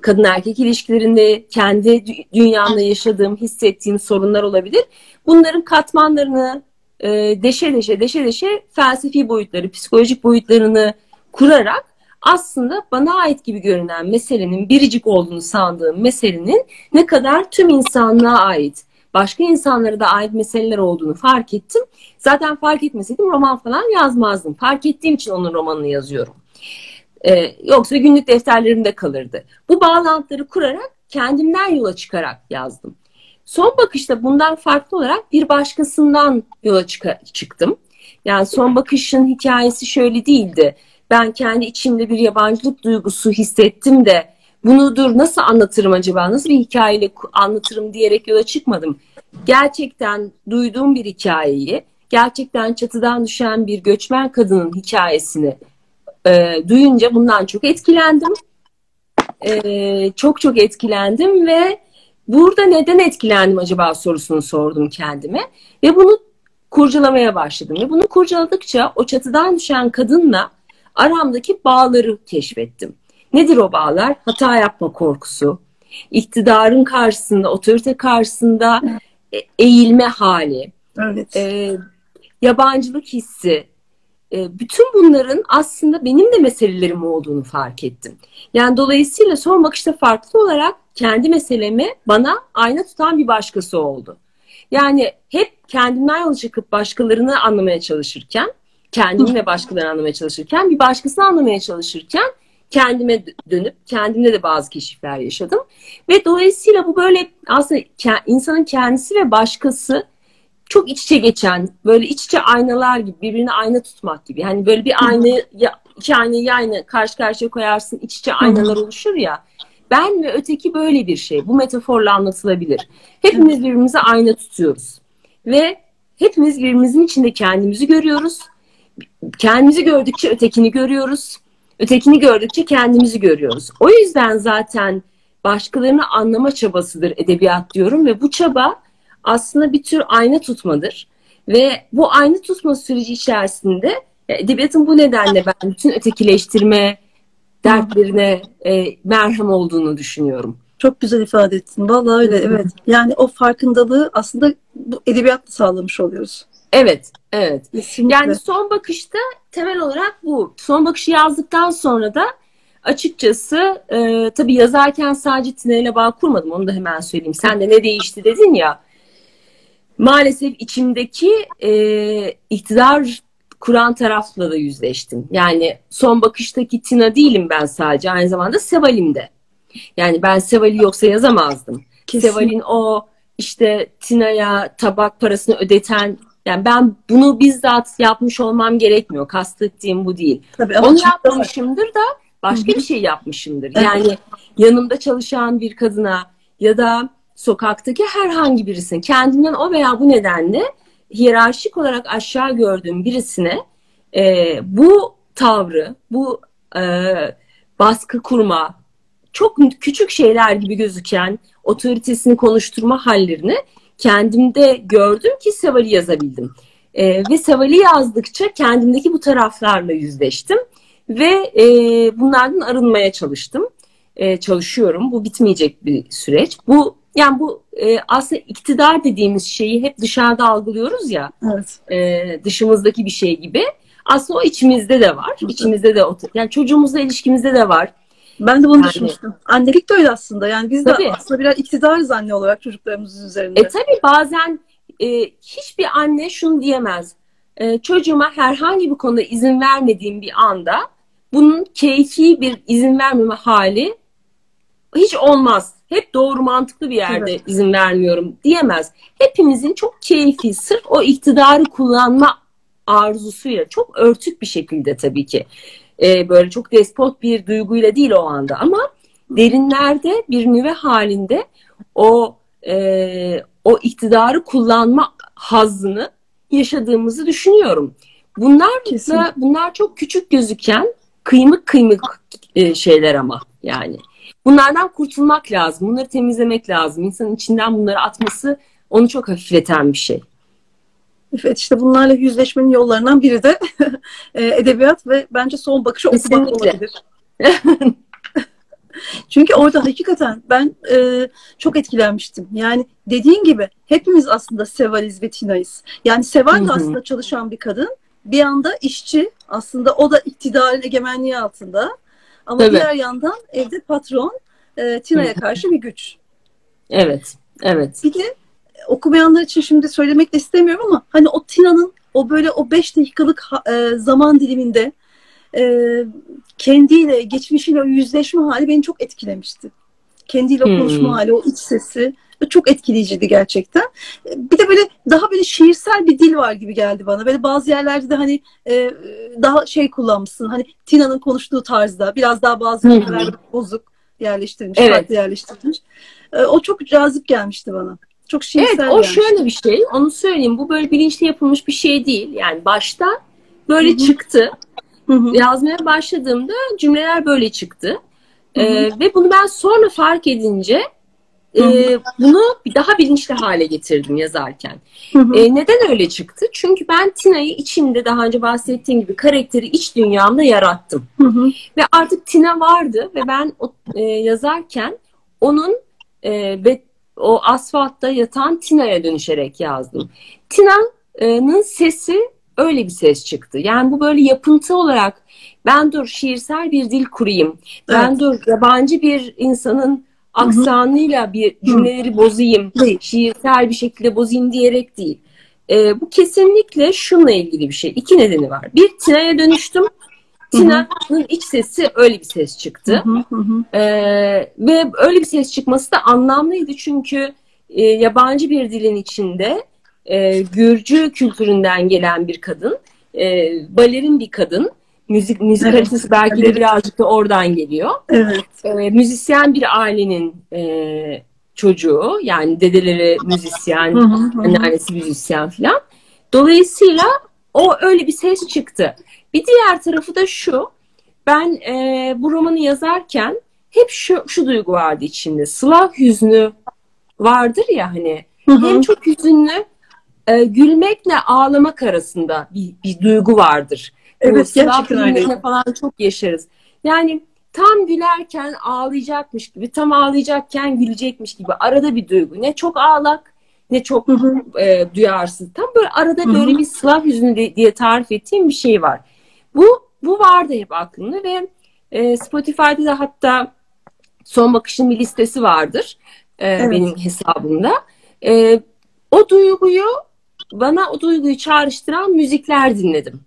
kadın erkek ilişkilerinde kendi dünyamda yaşadığım, hissettiğim sorunlar olabilir. Bunların katmanlarını e, deşe deşe deşe deşe felsefi boyutları, psikolojik boyutlarını kurarak aslında bana ait gibi görünen meselenin biricik olduğunu sandığım meselenin ne kadar tüm insanlığa ait, başka insanlara da ait meseleler olduğunu fark ettim. Zaten fark etmeseydim roman falan yazmazdım. Fark ettiğim için onun romanını yazıyorum. Ee, yoksa günlük defterlerimde kalırdı. Bu bağlantıları kurarak kendimden yola çıkarak yazdım. Son bakışta bundan farklı olarak bir başkasından yola çıktım. Yani son bakışın hikayesi şöyle değildi. Ben kendi içimde bir yabancılık duygusu hissettim de bunu dur nasıl anlatırım acaba, nasıl bir hikayeyle anlatırım diyerek yola çıkmadım. Gerçekten duyduğum bir hikayeyi, gerçekten çatıdan düşen bir göçmen kadının hikayesini e, duyunca bundan çok etkilendim. E, çok çok etkilendim ve burada neden etkilendim acaba sorusunu sordum kendime. Ve bunu kurcalamaya başladım. Ve bunu kurcaladıkça o çatıdan düşen kadınla aramdaki bağları keşfettim. Nedir o bağlar? Hata yapma korkusu, iktidarın karşısında, otorite karşısında e, eğilme hali, evet. e, yabancılık hissi, e, bütün bunların aslında benim de meselelerim olduğunu fark ettim. Yani dolayısıyla son bakışta farklı olarak kendi meselemi bana ayna tutan bir başkası oldu. Yani hep kendimden yola çıkıp başkalarını anlamaya çalışırken, kendimi ve başkalarını anlamaya çalışırken, bir başkasını anlamaya çalışırken kendime dönüp kendimde de bazı keşifler yaşadım. Ve dolayısıyla bu böyle aslında insanın kendisi ve başkası çok iç içe geçen, böyle iç içe aynalar gibi, birbirine ayna tutmak gibi. Hani böyle bir aynı, iki aynayı aynı karşı karşıya koyarsın, iç içe aynalar oluşur ya. Ben ve öteki böyle bir şey. Bu metaforla anlatılabilir. Hepimiz birbirimize ayna tutuyoruz. Ve hepimiz birbirimizin içinde kendimizi görüyoruz. Kendimizi gördükçe ötekini görüyoruz. Ötekini gördükçe kendimizi görüyoruz. O yüzden zaten başkalarını anlama çabasıdır edebiyat diyorum ve bu çaba aslında bir tür ayna tutmadır. Ve bu ayna tutma süreci içerisinde edebiyatın bu nedenle ben bütün ötekileştirme dertlerine e, merhem olduğunu düşünüyorum. Çok güzel ifade ettin. Vallahi öyle evet. Yani o farkındalığı aslında bu edebiyatla sağlamış oluyoruz. Evet, evet. Kesinlikle. Yani son bakışta temel olarak bu. Son bakışı yazdıktan sonra da açıkçası e, tabii yazarken sadece Tina bağ kurmadım. Onu da hemen söyleyeyim. Sen de ne değişti dedin ya maalesef içimdeki e, iktidar kuran tarafla da yüzleştim. Yani son bakıştaki Tina değilim ben sadece. Aynı zamanda Seval'im de. Yani ben Seval'i yoksa yazamazdım. Kesin. Seval'in o işte Tina'ya tabak parasını ödeten yani ben bunu bizzat yapmış olmam gerekmiyor. Kastettiğim bu değil. Tabii, Onu yapmamışımdır da başka bir şey yapmışımdır. Yani yanımda çalışan bir kadına ya da sokaktaki herhangi birisine kendinden o veya bu nedenle hiyerarşik olarak aşağı gördüğüm birisine e, bu tavrı, bu e, baskı kurma, çok küçük şeyler gibi gözüken otoritesini konuşturma hallerini kendimde gördüm ki Seval'i yazabildim. E, ve Seval'i yazdıkça kendimdeki bu taraflarla yüzleştim ve e, bunlardan arınmaya çalıştım. E, çalışıyorum. Bu bitmeyecek bir süreç. Bu yani bu e, aslında iktidar dediğimiz şeyi hep dışarıda algılıyoruz ya. Evet. E, dışımızdaki bir şey gibi. Aslında o içimizde de var. İçimizde de yani çocuğumuzla ilişkimizde de var. Ben de bunu yani, düşünmüştüm. Annelik de öyle aslında. Yani biz tabii. de aslında birer iktidarız anne olarak çocuklarımızın üzerinde. E tabii bazen e, hiçbir anne şunu diyemez. E, çocuğuma herhangi bir konuda izin vermediğim bir anda bunun keyfi bir izin vermeme hali hiç olmaz. Hep doğru mantıklı bir yerde evet. izin vermiyorum diyemez. Hepimizin çok keyfi sırf o iktidarı kullanma arzusuyla çok örtük bir şekilde tabii ki e, böyle çok despot bir duyguyla değil o anda ama derinlerde bir nüve halinde o e, o iktidarı kullanma hazzını yaşadığımızı düşünüyorum. Bunlar da, bunlar çok küçük gözüken kıymık kıymık e, şeyler ama yani. Bunlardan kurtulmak lazım. Bunları temizlemek lazım. İnsanın içinden bunları atması onu çok hafifleten bir şey. Evet işte bunlarla yüzleşmenin yollarından biri de e, edebiyat ve bence son bakışı okumak olabilir. Çünkü orada hakikaten ben e, çok etkilenmiştim. Yani dediğin gibi hepimiz aslında Sevaliz ve Tina'yız. Yani Seval de aslında çalışan bir kadın. Bir anda işçi aslında o da iktidarın egemenliği altında. Ama Tabii. diğer yandan evde patron e, Tina'ya karşı bir güç. Evet, evet. Bir de okumayanlar için şimdi söylemek de istemiyorum ama hani o Tina'nın o böyle o beş dakikalık e, zaman diliminde e, kendiyle, geçmişiyle yüzleşme hali beni çok etkilemişti. Kendiyle hmm. konuşma hali, o iç sesi çok etkileyiciydi gerçekten. Bir de böyle daha böyle şiirsel bir dil var gibi geldi bana. Böyle bazı yerlerde de hani e, daha şey kullanmışsın. Hani Tina'nın konuştuğu tarzda biraz daha bazı yerlerde bozuk yerleştirilmiş, evet. farklı yerleştirilmiş. E, o çok cazip gelmişti bana. Çok şiirsel Evet o şöyle bir şey. Onu söyleyeyim. Bu böyle bilinçli yapılmış bir şey değil. Yani başta böyle Hı-hı. çıktı. Hı-hı. Yazmaya başladığımda cümleler böyle çıktı. Ee, ve bunu ben sonra fark edince e, bunu daha bilinçli hale getirdim yazarken. E, neden öyle çıktı? Çünkü ben Tina'yı içimde daha önce bahsettiğim gibi karakteri iç dünyamda yarattım. Hı-hı. Ve artık Tina vardı ve ben o, e, yazarken onun e, ve o asfaltta yatan Tina'ya dönüşerek yazdım. Tina'nın sesi öyle bir ses çıktı. Yani bu böyle yapıntı olarak ben dur şiirsel bir dil kurayım. Ben evet. dur yabancı bir insanın aksanıyla bir cümleleri bozayım. Şiirsel bir şekilde bozayım diyerek değil. Ee, bu kesinlikle şunla ilgili bir şey. İki nedeni var. Bir Tina'ya dönüştüm. Tina'nın iç sesi öyle bir ses çıktı. Hı hı hı. Ee, ve öyle bir ses çıkması da anlamlıydı çünkü e, yabancı bir dilin içinde e, Gürcü kültüründen gelen bir kadın, e, balerin bir kadın, müzik müzikalitesi evet, belki de birazcık da oradan geliyor. Evet. E, müzisyen bir ailenin e, çocuğu, yani dedeleri müzisyen, anneannesi müzisyen falan. Dolayısıyla o öyle bir ses çıktı. Bir diğer tarafı da şu. Ben e, bu romanı yazarken hep şu, şu duygu vardı içinde. Slav hüznü vardır ya hani. Hı hı. Hem çok hüzünlü e, gülmekle ağlamak arasında bir, bir duygu vardır. Evet Bu gerçekten öyle. falan çok yaşarız. Yani tam gülerken ağlayacakmış gibi, tam ağlayacakken gülecekmiş gibi arada bir duygu. Ne çok ağlak ne çok hı hı. E, duyarsız. Tam böyle arada hı hı. böyle bir Slav hüznü diye tarif ettiğim bir şey var. Bu bu vardı hep aklımda ve e, Spotify'da da hatta son bakışın bir listesi vardır e, evet. benim hesabımda. E, o duyguyu bana o duyguyu çağrıştıran müzikler dinledim.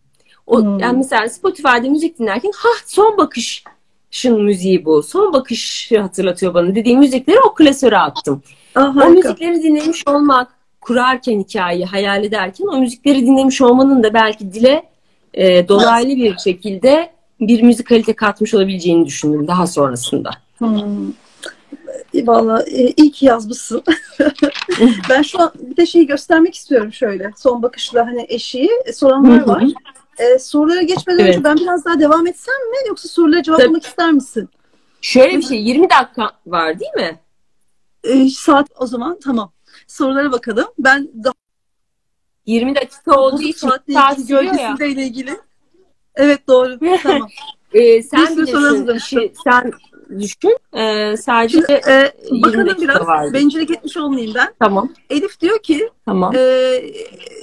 O, hmm. Yani mesela Spotify'da müzik dinlerken ha son bakışın müziği bu. Son bakışı hatırlatıyor bana dediğim müzikleri o klasöre attım. Ah, o müzikleri dinlemiş olmak, kurarken hikayeyi hayal ederken o müzikleri dinlemiş olmanın da belki dile e, dolaylı bir şekilde bir müzikalite katmış olabileceğini düşündüm daha sonrasında. Hmm. Valla e, iyi ki yazmışsın. ben şu an bir de şeyi göstermek istiyorum şöyle. Son bakışla hani eşiği e, soranlar var. E, sorulara geçmeden evet. önce ben biraz daha devam etsem mi yoksa sorulara cevaplamak Tabii. ister misin? Şöyle bir şey 20 dakika var değil mi? E, saat o zaman tamam. sorulara bakalım. Ben daha 20 dakika olduğu için saat ya. gölgesiyle ilgili. Evet doğru. tamam. Ee, Bir sen soru bilirsin. işi sen düşün. Ee, sadece Şimdi, e, 20 bakalım biraz. vardı. Bencillik etmiş olmayayım ben. Tamam. Elif diyor ki Tamam. e,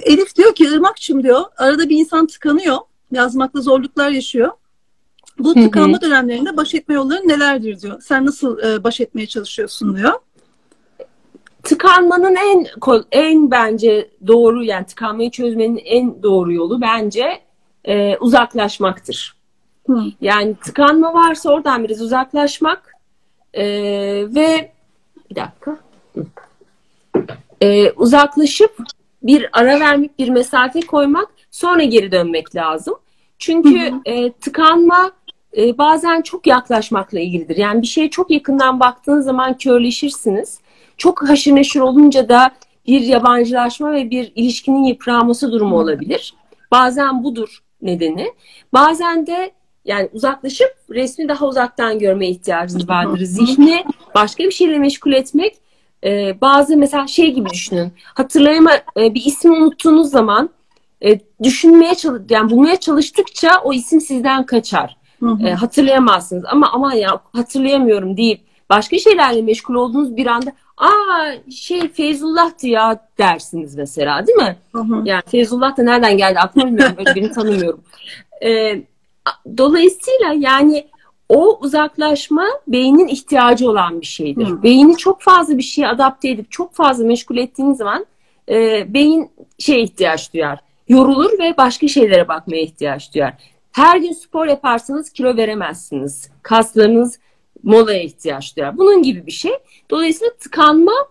Elif diyor ki Irmak'cığım diyor arada bir insan tıkanıyor. Yazmakta zorluklar yaşıyor. Bu tıkanma dönemlerinde baş etme yolları nelerdir diyor. Sen nasıl e, baş etmeye çalışıyorsun diyor. Tıkanmanın en en bence doğru yani tıkanmayı çözmenin en doğru yolu bence e, uzaklaşmaktır. Hı. Yani tıkanma varsa oradan biraz uzaklaşmak e, ve bir dakika. E, uzaklaşıp bir ara vermek, bir mesafe koymak, sonra geri dönmek lazım. Çünkü Hı hı. e, tıkanma e, bazen çok yaklaşmakla ilgilidir. Yani bir şeye çok yakından baktığınız zaman körleşirsiniz. Çok haşır neşir olunca da bir yabancılaşma ve bir ilişkinin yıpranması durumu olabilir. Bazen budur nedeni. Bazen de yani uzaklaşıp resmi daha uzaktan görme ihtiyacınız vardır. Zihni başka bir şeyle meşgul etmek e, bazı mesela şey gibi düşünün. Hatırlayama e, bir ismi unuttuğunuz zaman e, düşünmeye çalış yani bulmaya çalıştıkça o isim sizden kaçar. Hı hı. E, hatırlayamazsınız ama ama ya hatırlayamıyorum deyip başka şeylerle meşgul olduğunuz bir anda aa şey Feyzullah'tı ya dersiniz mesela değil mi? Hı hı. Yani Feyzullah da nereden geldi aklıma bilmiyorum. Böyle birini tanımıyorum. Ee, dolayısıyla yani o uzaklaşma beynin ihtiyacı olan bir şeydir. Hı. Beyni çok fazla bir şeye adapte edip çok fazla meşgul ettiğiniz zaman e, beyin şeye ihtiyaç duyar. Yorulur ve başka şeylere bakmaya ihtiyaç duyar. Her gün spor yaparsanız kilo veremezsiniz. Kaslarınız molaya ihtiyaç duyar. Bunun gibi bir şey. Dolayısıyla tıkanmanın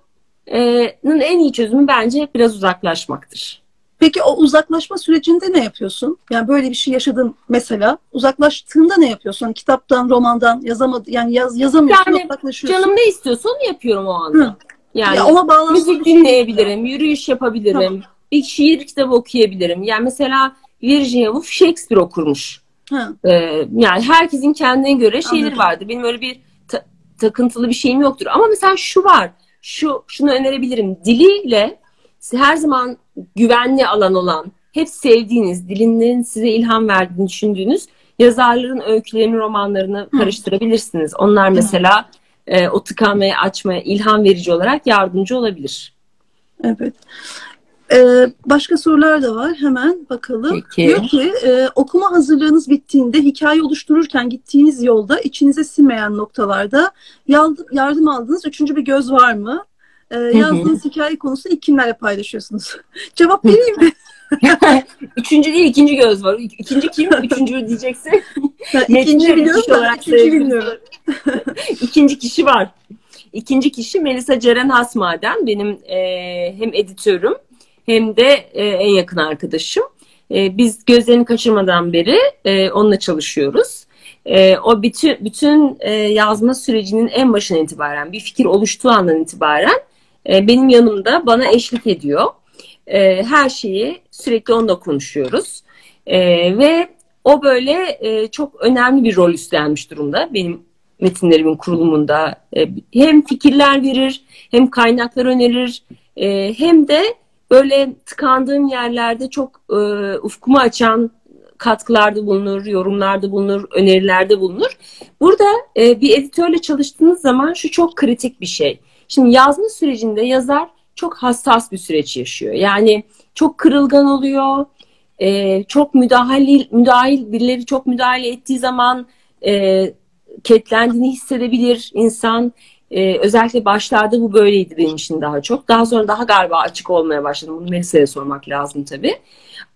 en iyi çözümü bence biraz uzaklaşmaktır. Peki o uzaklaşma sürecinde ne yapıyorsun? Yani böyle bir şey yaşadın mesela. Uzaklaştığında ne yapıyorsun? Hani kitaptan, romandan yazamadı yani yaz, yazamıyorsun, Yani uzaklaşıyorsun. Canım ne istiyorsa onu yapıyorum o anda. Hı. Yani ya ona bağlantılı müzik şey- dinleyebilirim, yürüyüş yapabilirim, bir şiir kitabı okuyabilirim. Yani mesela Virginia Woolf Shakespeare okurmuş. Ha. Ee, yani herkesin kendine göre şeyleri Anladım. vardır. Benim öyle bir ta- takıntılı bir şeyim yoktur. Ama mesela şu var. Şu şunu önerebilirim. Diliyle her zaman güvenli alan olan, hep sevdiğiniz, dilinin size ilham verdiğini düşündüğünüz yazarların öykülerini, romanlarını Hı. karıştırabilirsiniz. Onlar mesela e, o tıkanmaya, açmaya ilham verici olarak yardımcı olabilir. Evet. Ee, başka sorular da var. Hemen bakalım. Peki. Diyor ki e, okuma hazırlığınız bittiğinde hikaye oluştururken gittiğiniz yolda içinize sinmeyen noktalarda yardım, yardım aldığınız üçüncü bir göz var mı? Ee, hı. yazdığınız hikaye konusunu ilk kimlerle paylaşıyorsunuz? Cevap vereyim mi? Üçüncü değil, ikinci göz var. İkinci kim? Üçüncü Metni ikinci biliyorum da üçüncü bilmiyorum. İkinci kişi var. İkinci kişi Melisa Ceren Hasmaden. Benim e, hem editörüm hem de e, en yakın arkadaşım. E, biz gözlerini kaçırmadan beri e, onunla çalışıyoruz. E, o bütün bütün e, yazma sürecinin en başından itibaren, bir fikir oluştuğu andan itibaren e, benim yanımda bana eşlik ediyor. E, her şeyi sürekli onunla konuşuyoruz. E, ve o böyle e, çok önemli bir rol üstlenmiş durumda benim metinlerimin kurulumunda. E, hem fikirler verir, hem kaynaklar önerir, e, hem de böyle tıkandığım yerlerde çok e, ufkumu açan katkılarda bulunur, yorumlarda bulunur, önerilerde bulunur. Burada e, bir editörle çalıştığınız zaman şu çok kritik bir şey. Şimdi yazma sürecinde yazar çok hassas bir süreç yaşıyor. Yani çok kırılgan oluyor, e, çok müdahil, müdahil birileri çok müdahale ettiği zaman e, ketlendiğini hissedebilir insan. E, özellikle başlarda bu böyleydi benim için daha çok. Daha sonra daha galiba açık olmaya başladım. Bunu Melisa'ya sormak lazım tabii.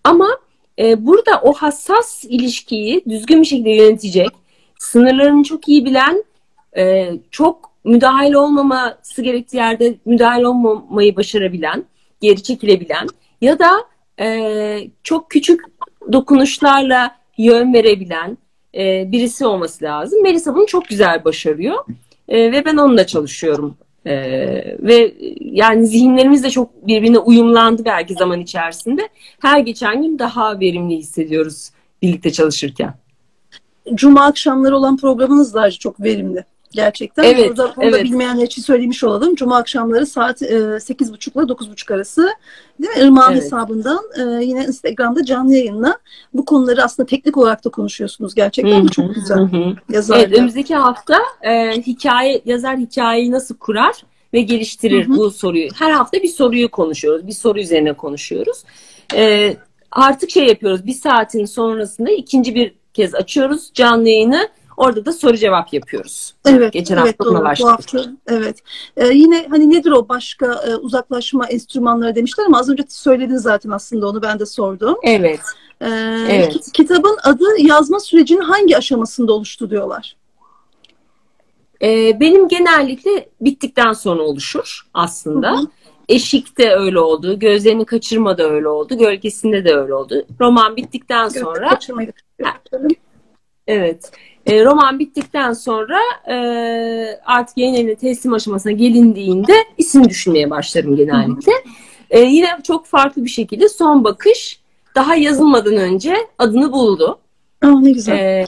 Ama e, burada o hassas ilişkiyi düzgün bir şekilde yönetecek, sınırlarını çok iyi bilen, e, çok müdahil olmaması gerektiği yerde müdahil olmamayı başarabilen, geri çekilebilen ya da e, çok küçük dokunuşlarla yön verebilen e, birisi olması lazım. Melisa bunu çok güzel başarıyor E, ve ben onunla çalışıyorum. E, ve yani zihinlerimiz de çok birbirine uyumlandı belki zaman içerisinde. Her geçen gün daha verimli hissediyoruz birlikte çalışırken. Cuma akşamları olan programınız da çok verimli. Gerçekten. Evet, Burada, burada evet. bilmeyenler için söylemiş olalım. Cuma akşamları saat e, 8.30 ile 9.30 arası değil mi? Irmak'ın Evet. hesabından e, yine Instagram'da canlı yayınla bu konuları aslında teknik olarak da konuşuyorsunuz. Gerçekten bu çok güzel. Yazarlı. Evet, önümüzdeki hafta e, hikaye yazar hikayeyi nasıl kurar ve geliştirir bu soruyu. Her hafta bir soruyu konuşuyoruz. Bir soru üzerine konuşuyoruz. E, artık şey yapıyoruz. Bir saatin sonrasında ikinci bir kez açıyoruz canlı yayını. Orada da soru cevap yapıyoruz. Evet, Geçen evet hafta doğru. Bu hafta, evet. Ee, yine hani nedir o başka e, uzaklaşma enstrümanları demişler ama az önce söyledin zaten aslında onu ben de sordum. Evet. Ee, Evet. ki- Kitabın adı yazma sürecinin hangi aşamasında oluştu diyorlar. E, benim genellikle bittikten sonra oluşur aslında. Hı hı. Eşik'te öyle oldu. Gözlerini kaçırma da öyle oldu. Gölgesinde de öyle oldu. Roman bittikten sonra Evet. E, roman bittikten sonra e, artık yayın evine teslim aşamasına gelindiğinde isim düşünmeye başlarım genellikle. E, yine çok farklı bir şekilde son bakış daha yazılmadan önce adını buldu. Aa, ne güzel. E,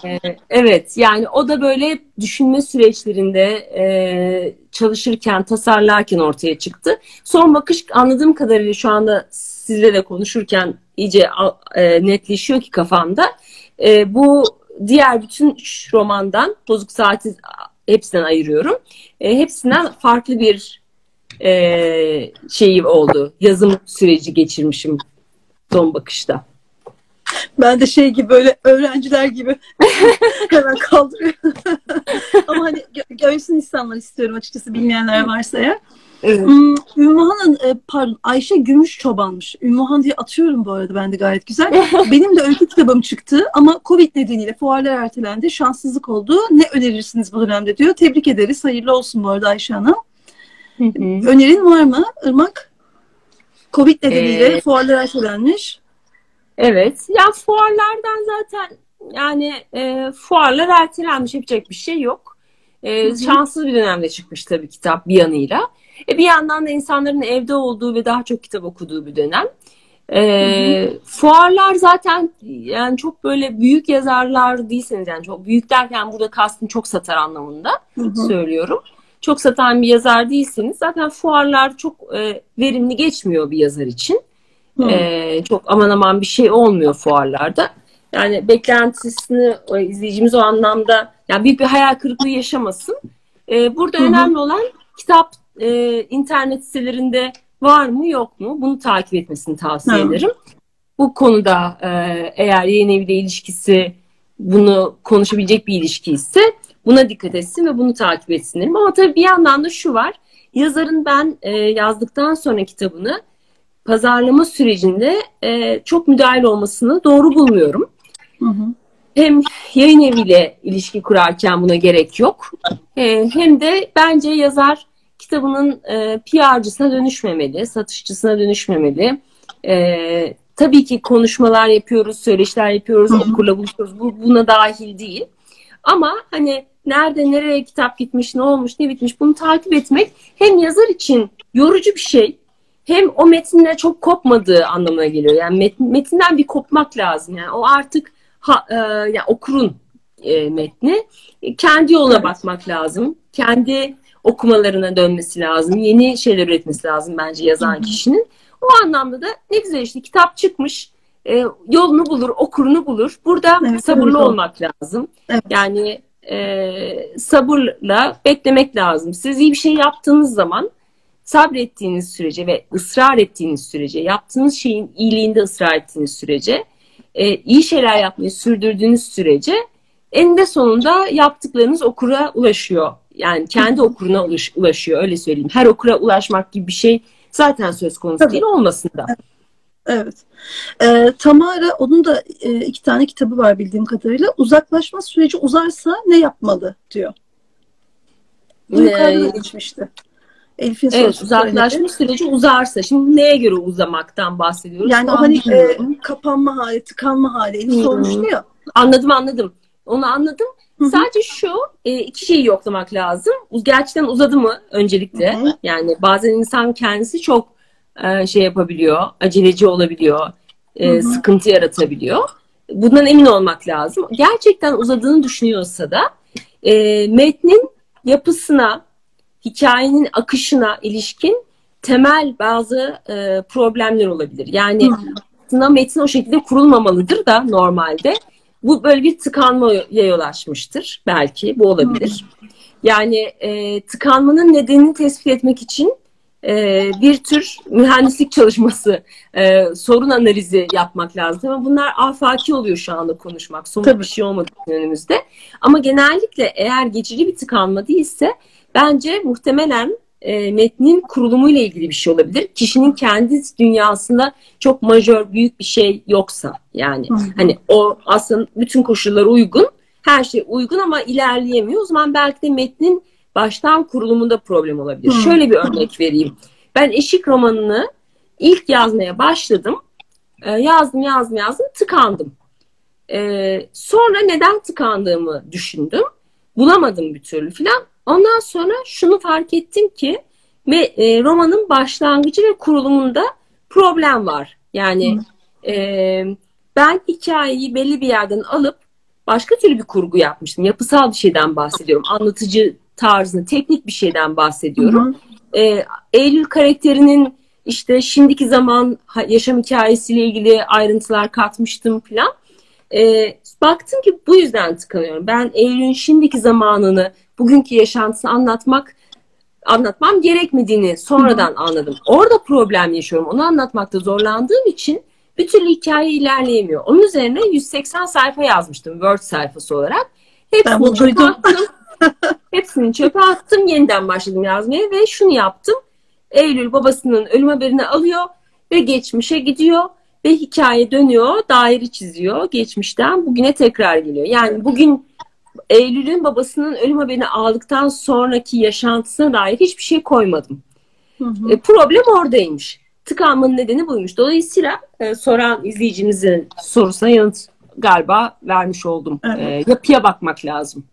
evet yani o da böyle düşünme süreçlerinde e, çalışırken, tasarlarken ortaya çıktı. Son bakış anladığım kadarıyla şu anda sizle de konuşurken iyice e, netleşiyor ki kafamda. E, bu diğer bütün üç romandan Bozuk Saati hepsinden ayırıyorum. E, hepsinden farklı bir e, şeyi oldu. Yazım süreci geçirmişim son bakışta. Ben de şey gibi böyle öğrenciler gibi hemen kaldırıyor. Ama hani gö- görsün insanlar istiyorum açıkçası bilmeyenler varsa ya. Evet. Hmm, Ümmühan'ın e, pardon Ayşe Gümüş Çoban'mış. Ümmühan diye atıyorum bu arada ben de gayet güzel. Benim de öykü kitabım çıktı ama Covid nedeniyle fuarlar ertelendi. Şanssızlık oldu. Ne önerirsiniz bu dönemde diyor. Tebrik ederiz. Hayırlı olsun bu arada Ayşe Hanım. Önerin var mı Irmak? Covid nedeniyle Ee, fuarlar ertelenmiş. Evet. Ya fuarlardan zaten yani e, fuarlar ertelenmiş yapacak bir şey yok. E, şanssız bir dönemde çıkmış tabii kitap bir yanıyla. E, bir yandan da insanların evde olduğu ve daha çok kitap okuduğu bir dönem. E, fuarlar zaten yani çok böyle büyük yazarlar değilseniz yani çok büyük derken burada kastım çok satar anlamında Hı hı. söylüyorum. Çok satan bir yazar değilseniz zaten fuarlar çok e, verimli geçmiyor bir yazar için. Hı. Ee, çok aman aman bir şey olmuyor fuarlarda. Yani beklentisini o izleyicimiz o anlamda yani büyük bir hayal kırıklığı yaşamasın. Ee, burada Hı önemli olan kitap e, internet sitelerinde var mı yok mu bunu takip etmesini tavsiye Hı. ederim. Bu konuda e, eğer yayın eviyle ilişkisi bunu konuşabilecek bir ilişki ise buna dikkat etsin ve bunu takip etsin derim. Ama tabii bir yandan da şu var. Yazarın ben e, yazdıktan sonra kitabını pazarlama sürecinde e, çok müdahil olmasını doğru bulmuyorum. Hı hı. Hem yayın eviyle ilişki kurarken buna gerek yok. E, hem de bence yazar kitabının e, PR'cısına dönüşmemeli, satışçısına dönüşmemeli. E, tabii ki konuşmalar yapıyoruz, söyleşiler yapıyoruz, Hı hı. okurla buluşuyoruz. Bu buna dahil değil. Ama hani nerede nereye kitap gitmiş, ne olmuş, ne bitmiş bunu takip etmek hem yazar için yorucu bir şey hem o metinle çok kopmadığı anlamına geliyor. Yani met- metinden bir kopmak lazım. Yani o artık ha, e, yani okurun e, metni. E, kendi yoluna Evet. bakmak lazım. Kendi okumalarına dönmesi lazım. Yeni şeyler üretmesi lazım bence yazan kişinin. O anlamda da ne güzel işte kitap çıkmış. e, yolunu bulur, okurunu bulur. Burada Evet, sabırlı evet, olmak lazım. Evet. Yani e, sabırla beklemek lazım. Siz iyi bir şey yaptığınız zaman sabrettiğiniz sürece ve ısrar ettiğiniz sürece, yaptığınız şeyin iyiliğinde ısrar ettiğiniz sürece, e, iyi şeyler yapmayı sürdürdüğünüz sürece eninde sonunda yaptıklarınız okura ulaşıyor. Yani kendi okuruna ulaş- ulaşıyor öyle söyleyeyim. Her okura ulaşmak gibi bir şey zaten söz konusu Tabii. değil olmasın da. Evet. Ee, Tamara, onun da e, iki tane kitabı var bildiğim kadarıyla. Uzaklaşma süreci uzarsa ne yapmalı diyor. Ee, yukarıda da geçmişti. Elif'in Evet uzaklaşma süreci uzarsa. Şimdi neye göre uzamaktan bahsediyoruz? Yani o hani e, kapanma hali, tıkanma hali. Elif hı. sormuştu ya. Anladım anladım. Onu anladım. Hı hı. Sadece şu e, iki şeyi yoklamak lazım. Gerçekten uzadı mı öncelikle? Hı hı. Yani bazen insan kendisi çok e, şey yapabiliyor, aceleci olabiliyor, e, sıkıntı yaratabiliyor. Bundan emin olmak lazım. Gerçekten uzadığını düşünüyorsa da e, metnin yapısına, hikayenin akışına ilişkin temel bazı e, problemler olabilir. Yani aslında metin o şekilde kurulmamalıdır da normalde. Bu böyle bir tıkanmaya yol açmıştır belki. Bu olabilir. Yani e, tıkanmanın nedenini tespit etmek için e, bir tür mühendislik çalışması, e, sorun analizi yapmak lazım. Ama bunlar afaki oluyor şu anda konuşmak. Somut Tabii. bir şey olmadığı önümüzde. Ama genellikle eğer geçici bir tıkanma değilse bence muhtemelen e, metnin kurulumuyla ilgili bir şey olabilir. Kişinin kendi dünyasında çok majör büyük bir şey yoksa yani hani o aslında bütün koşullara uygun her şey uygun ama ilerleyemiyor. O zaman belki de metnin baştan kurulumunda problem olabilir. Şöyle bir örnek vereyim. Ben Eşik romanını ilk yazmaya başladım. E, yazdım yazdım yazdım tıkandım. E, sonra neden tıkandığımı düşündüm. Bulamadım bir türlü filan. Ondan sonra şunu fark ettim ki ve e, romanın başlangıcı ve kurulumunda problem var. Yani e, ben hikayeyi belli bir yerden alıp başka türlü bir kurgu yapmıştım. Yapısal bir şeyden bahsediyorum. Anlatıcı tarzını, teknik bir şeyden bahsediyorum. Hı hı. E, Eylül karakterinin işte şimdiki zaman yaşam hikayesiyle ilgili ayrıntılar katmıştım falan. E, baktım ki bu yüzden tıkanıyorum. Ben Eylül'ün şimdiki zamanını, bugünkü yaşantısını anlatmak anlatmam gerekmediğini sonradan anladım. Orada problem yaşıyorum. Onu anlatmakta zorlandığım için bir türlü hikaye ilerleyemiyor. Onun üzerine 180 sayfa yazmıştım Word sayfası olarak. Hepsini çöpe attım. Hepsini çöpe attım. Yeniden başladım yazmaya ve şunu yaptım. Eylül babasının ölüm haberini alıyor ve geçmişe gidiyor ve hikaye dönüyor, daire çiziyor geçmişten bugüne tekrar geliyor. Yani bugün Eylül'ün babasının ölüm haberini aldıktan sonraki yaşantısına dair hiçbir şey koymadım. Hı hı. E, problem oradaymış. Tıkanmanın nedeni buymuş. Dolayısıyla e, soran izleyicimizin sorusuna yanıt galiba vermiş oldum. Evet. E, yapıya bakmak lazım.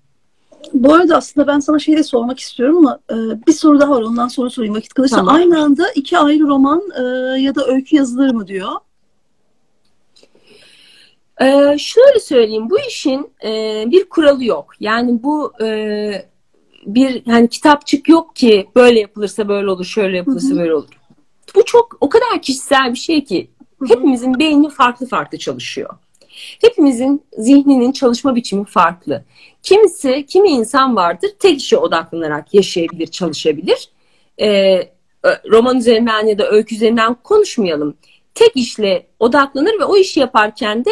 Bu arada aslında ben sana şey de sormak istiyorum ama e, bir soru daha var ondan sonra sorayım vakit kalırsa. Tamam. Aynı anda iki ayrı roman e, ya da öykü yazılır mı diyor. Ee, şöyle söyleyeyim bu işin e, bir kuralı yok. Yani bu e, bir yani kitapçık yok ki böyle yapılırsa böyle olur, şöyle yapılırsa Hı-hı. böyle olur. Bu çok o kadar kişisel bir şey ki hepimizin beyni farklı farklı çalışıyor. Hepimizin zihninin çalışma biçimi farklı. Kimisi, kimi insan vardır tek işe odaklanarak yaşayabilir, çalışabilir. Ee, roman üzerinden ya da öykü üzerinden konuşmayalım. Tek işle odaklanır ve o işi yaparken de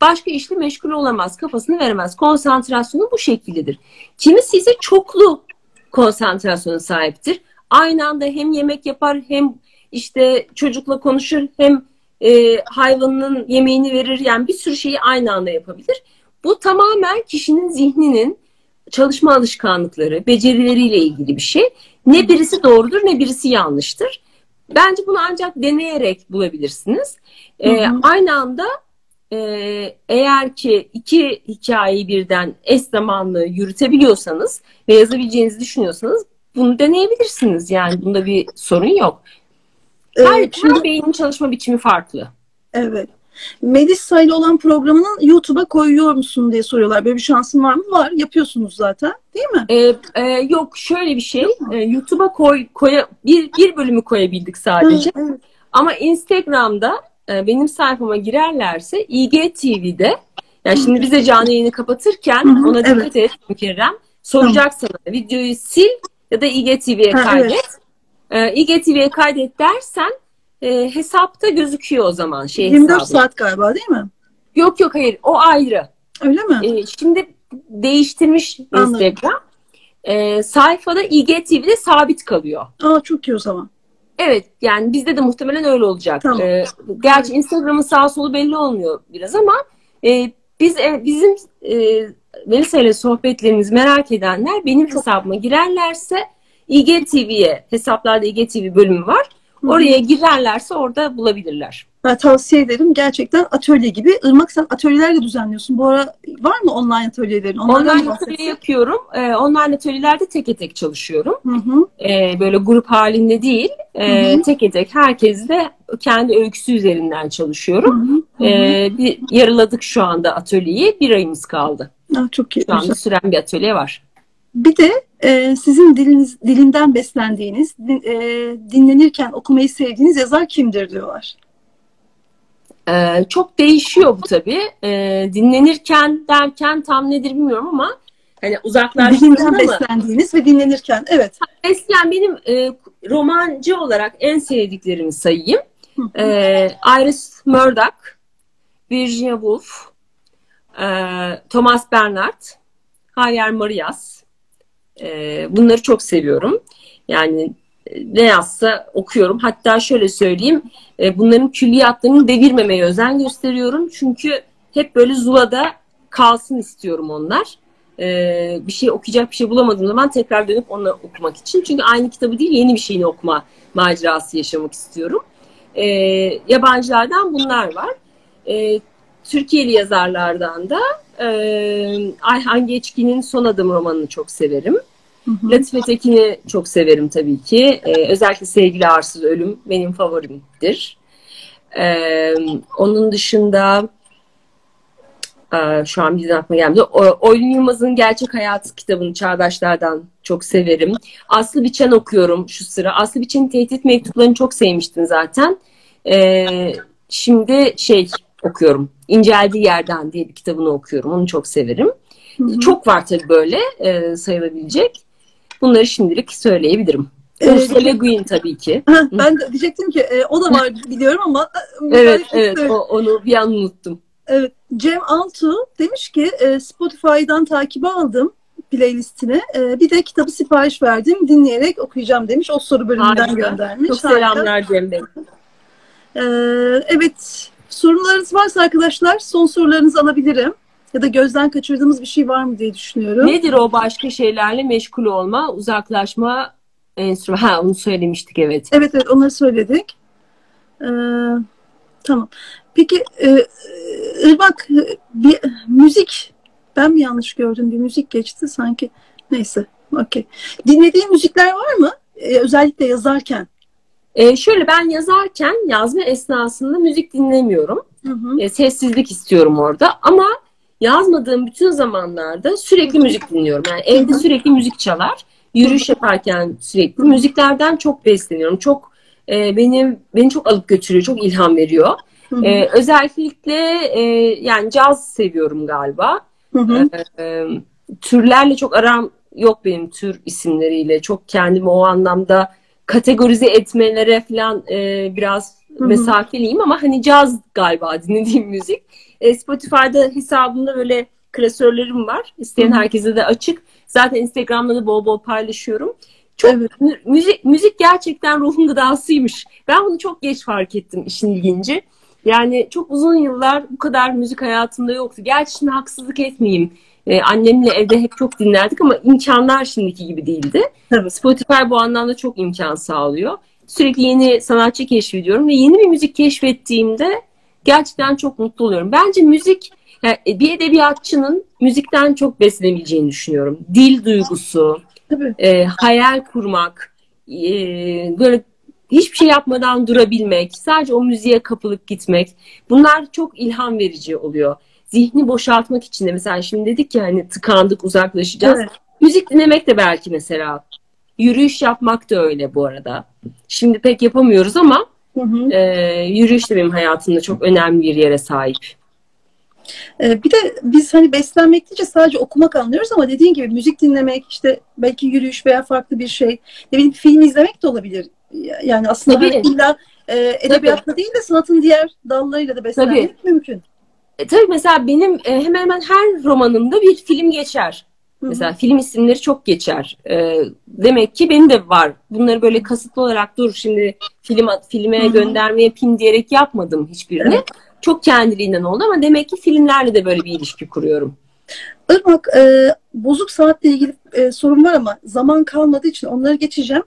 başka işle meşgul olamaz, kafasını veremez. Konsantrasyonu bu şekildedir. Kimisi ise çoklu konsantrasyona sahiptir. Aynı anda hem yemek yapar hem işte çocukla konuşur hem e, hayvanının yemeğini verir. Yani bir sürü şeyi aynı anda yapabilir. Bu tamamen kişinin zihninin çalışma alışkanlıkları, becerileriyle ilgili bir şey. Ne birisi doğrudur ne birisi yanlıştır. Bence bunu ancak deneyerek bulabilirsiniz. Ee, aynı anda e, eğer ki iki hikayeyi birden eş zamanlı yürütebiliyorsanız ve yazabileceğinizi düşünüyorsanız bunu deneyebilirsiniz. Yani bunda bir sorun yok. Her, evet, her beynin çalışma biçimi farklı. Evet. Melissa ile olan programını YouTube'a koyuyor musun diye soruyorlar. Böyle bir şansın var mı? Var. Yapıyorsunuz zaten. Değil mi? Ee, e, yok şöyle bir şey. Ee, YouTube'a koy, koya, bir, bir bölümü koyabildik sadece. Evet, evet. Ama Instagram'da benim sayfama girerlerse IGTV'de yani şimdi bize canlı yayını kapatırken Hı-hı, ona dikkat evet. et Mükerrem. Soracak tamam. sana videoyu sil ya da IGTV'ye kaydet. Evet. E, IGTV'ye kaydet dersen e, hesapta gözüküyor o zaman. Şey 24 hesabı. saat galiba değil mi? Yok yok hayır o ayrı. Öyle mi? E, şimdi değiştirmiş Anladım. Instagram. E, sayfada IGTV'de sabit kalıyor. Aa çok iyi o zaman. Evet yani bizde de muhtemelen öyle olacak. Tamam. Ee, gerçi Instagram'ın sağ solu belli olmuyor biraz ama e, biz e, bizim e, Melisa ile sohbetlerimizi merak edenler benim hesabıma girerlerse IGTV'ye hesaplarda IGTV bölümü var. Oraya girerlerse orada bulabilirler. Ben tavsiye ederim. Gerçekten atölye gibi. Irmak sen atölyeler de düzenliyorsun. Bu ara var mı online atölyelerin? Onlardan online atölye yapıyorum. Ee, online atölyelerde tek tek çalışıyorum. Hı hı. Ee, böyle grup halinde değil. Ee, hı hı. Tek tek herkes de kendi öyküsü üzerinden çalışıyorum. Hı hı. Ee, bir, yarıladık şu anda atölyeyi. Bir ayımız kaldı. Ah, çok iyi. Şu anda süren bir atölye var. bir de e, sizin diliniz, dilinden beslendiğiniz, din, e, dinlenirken okumayı sevdiğiniz yazar kimdir diyorlar. Ee, çok değişiyor bu tabii. Ee, dinlenirken derken tam nedir bilmiyorum ama hani uzaklaştığında mı? beslendiğiniz ve dinlenirken, evet. Eskiden benim e, romancı olarak en sevdiklerimi sayayım. Hı. E, Iris Murdoch, Virginia Woolf, e, Thomas Bernhard, Javier Marias. E, bunları çok seviyorum. Yani ne yazsa okuyorum. Hatta şöyle söyleyeyim, e, bunların külliyatlarını devirmemeye özen gösteriyorum. Çünkü hep böyle Zula'da kalsın istiyorum onlar. E, bir şey okuyacak bir şey bulamadığım zaman tekrar dönüp onu okumak için. Çünkü aynı kitabı değil yeni bir şeyini okuma macerası yaşamak istiyorum. E, yabancılardan bunlar var. Türkiye'li yazarlardan da e, Ayhan Geçkin'in Son Adım romanını çok severim. Hı hı. Latife Tekin'i çok severim tabii ki. E, özellikle Sevgili Arsız Ölüm benim favorimdir. E, onun dışında e, şu an birden aklıma gelmedi. O- Oylun Yılmaz'ın Gerçek Hayat kitabını Çağdaşlardan çok severim. Aslı Biçen okuyorum şu sıra. Aslı Biçen'in tehdit mektuplarını çok sevmiştim zaten. E, şimdi şey okuyorum. İnceldiği Yerden diye bir kitabını okuyorum. Onu çok severim. Hı hı. Çok var tabii böyle e, sayılabilecek. Bunları şimdilik söyleyebilirim. Ee, Ursula Le Guin tabii ki. Ben de diyecektim ki e, o da var biliyorum ama e, Evet, evet. istiyorum. O, onu bir an unuttum. Evet, Cem Altu demiş ki e, Spotify'dan takibe aldım playlistine. E, bir de kitabı sipariş verdim. Dinleyerek okuyacağım demiş. O soru bölümünden Harika. göndermiş. Çok Harika. selamlar Cem Bey. E, evet, sorularınız varsa arkadaşlar son sorularınızı alabilirim. Ya da gözden kaçırdığımız bir şey var mı diye düşünüyorum. Nedir o başka şeylerle meşgul olma, uzaklaşma enstrüman? Ha onu söylemiştik evet. Evet evet onları söyledik. Ee, tamam. Peki e, Irmak e, bir müzik ben mi yanlış gördüm? Bir müzik geçti sanki. Neyse. Okey. Dinlediğin müzikler var mı? Ee, özellikle yazarken. Ee, şöyle ben yazarken yazma esnasında müzik dinlemiyorum. Hı hı. E, sessizlik istiyorum orada ama yazmadığım bütün zamanlarda sürekli müzik dinliyorum. Yani evde sürekli müzik çalar. Yürüyüş yaparken sürekli müziklerden çok besleniyorum. Çok e, benim beni çok alıp götürüyor, çok ilham veriyor. Hı hı. E, özellikle e, yani caz seviyorum galiba. Hı hı. E, türlerle çok aram yok benim tür isimleriyle. Çok kendimi o anlamda kategorize etmelere falan e, biraz Hı hı. mesafeliyim ama hani caz galiba dinlediğim müzik. E, Spotify'da hesabımda böyle klasörlerim var. İsteyen herkese de açık. Zaten Instagram'da da bol bol paylaşıyorum. Çok Evet. mü- müzik müzik gerçekten ruhun gıdasıymış. Ben bunu çok geç fark ettim işin ilginci. Yani çok uzun yıllar bu kadar müzik hayatımda yoktu. Gerçi şimdi haksızlık etmeyeyim. Ee, annemle evde hep çok dinlerdik ama imkanlar şimdiki gibi değildi. Tabii. Spotify bu anlamda çok imkan sağlıyor. Sürekli yeni sanatçı keşfediyorum ve yeni bir müzik keşfettiğimde gerçekten çok mutlu oluyorum. Bence müzik yani bir edebiyatçının müzikten çok beslenebileceğini düşünüyorum. Dil duygusu, Tabii. e, hayal kurmak, e, böyle hiçbir şey yapmadan durabilmek, sadece o müziğe kapılıp gitmek. Bunlar çok ilham verici oluyor. Zihni boşaltmak için de mesela şimdi dedik ya hani tıkandık uzaklaşacağız. Evet. Müzik dinlemek de belki mesela. Yürüyüş yapmak da öyle bu arada. Şimdi pek yapamıyoruz ama Hı hı. e, yürüyüş de benim hayatımda çok önemli bir yere sahip. Ee, bir de biz hani beslenmek deyince sadece okumak anlıyoruz ama dediğin gibi müzik dinlemek işte belki yürüyüş veya farklı bir şey. Ne bileyim film izlemek de olabilir. Yani aslında Tabii. hani illa e, edebiyatla değil de sanatın diğer dallarıyla da beslenmek mümkün. E, tabii mesela benim e, hemen hemen her romanımda bir film geçer. Mesela film isimleri çok geçer. E, demek ki benim de var. Bunları böyle kasıtlı olarak dur şimdi film filme Hı hı. gönderme yapayım diyerek yapmadım hiçbirini. Evet. Çok kendiliğinden oldu ama demek ki filmlerle de böyle bir ilişki kuruyorum. Irmak, e, bozuk saatle ilgili e, sorun var ama zaman kalmadığı için onları geçeceğim.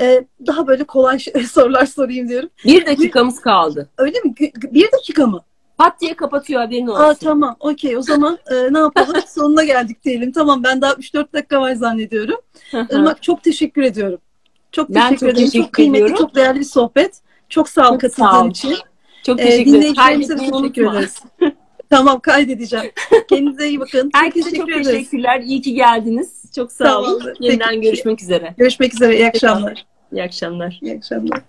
E, daha böyle kolay sorular sorayım diyorum. Bir dakikamız kaldı. Öyle mi? Bir dakika mı? Pat diye kapatıyor haberin olsun. Aa tamam. Okey. O zaman e, ne yapalım? Sonuna geldik diyelim. Tamam ben daha 3-4 dakika var zannediyorum. Irmak çok teşekkür ediyorum. Çok Ben teşekkür çok ederim. teşekkür çok kıymetli, ediyorum. çok değerli bir sohbet. Çok sağ ol Çok katıldığın sağ için. Çok Ee, teşekkür ederim. dinleyicilerimize de teşekkür ederiz. tamam kaydedeceğim. Kendinize iyi bakın. Herkese çok ederiz. teşekkürler. İyi ki geldiniz. Çok sağ olun. Tamamdır. Yeniden Peki. görüşmek üzere. Görüşmek üzere. İyi akşamlar. İyi akşamlar. İyi akşamlar.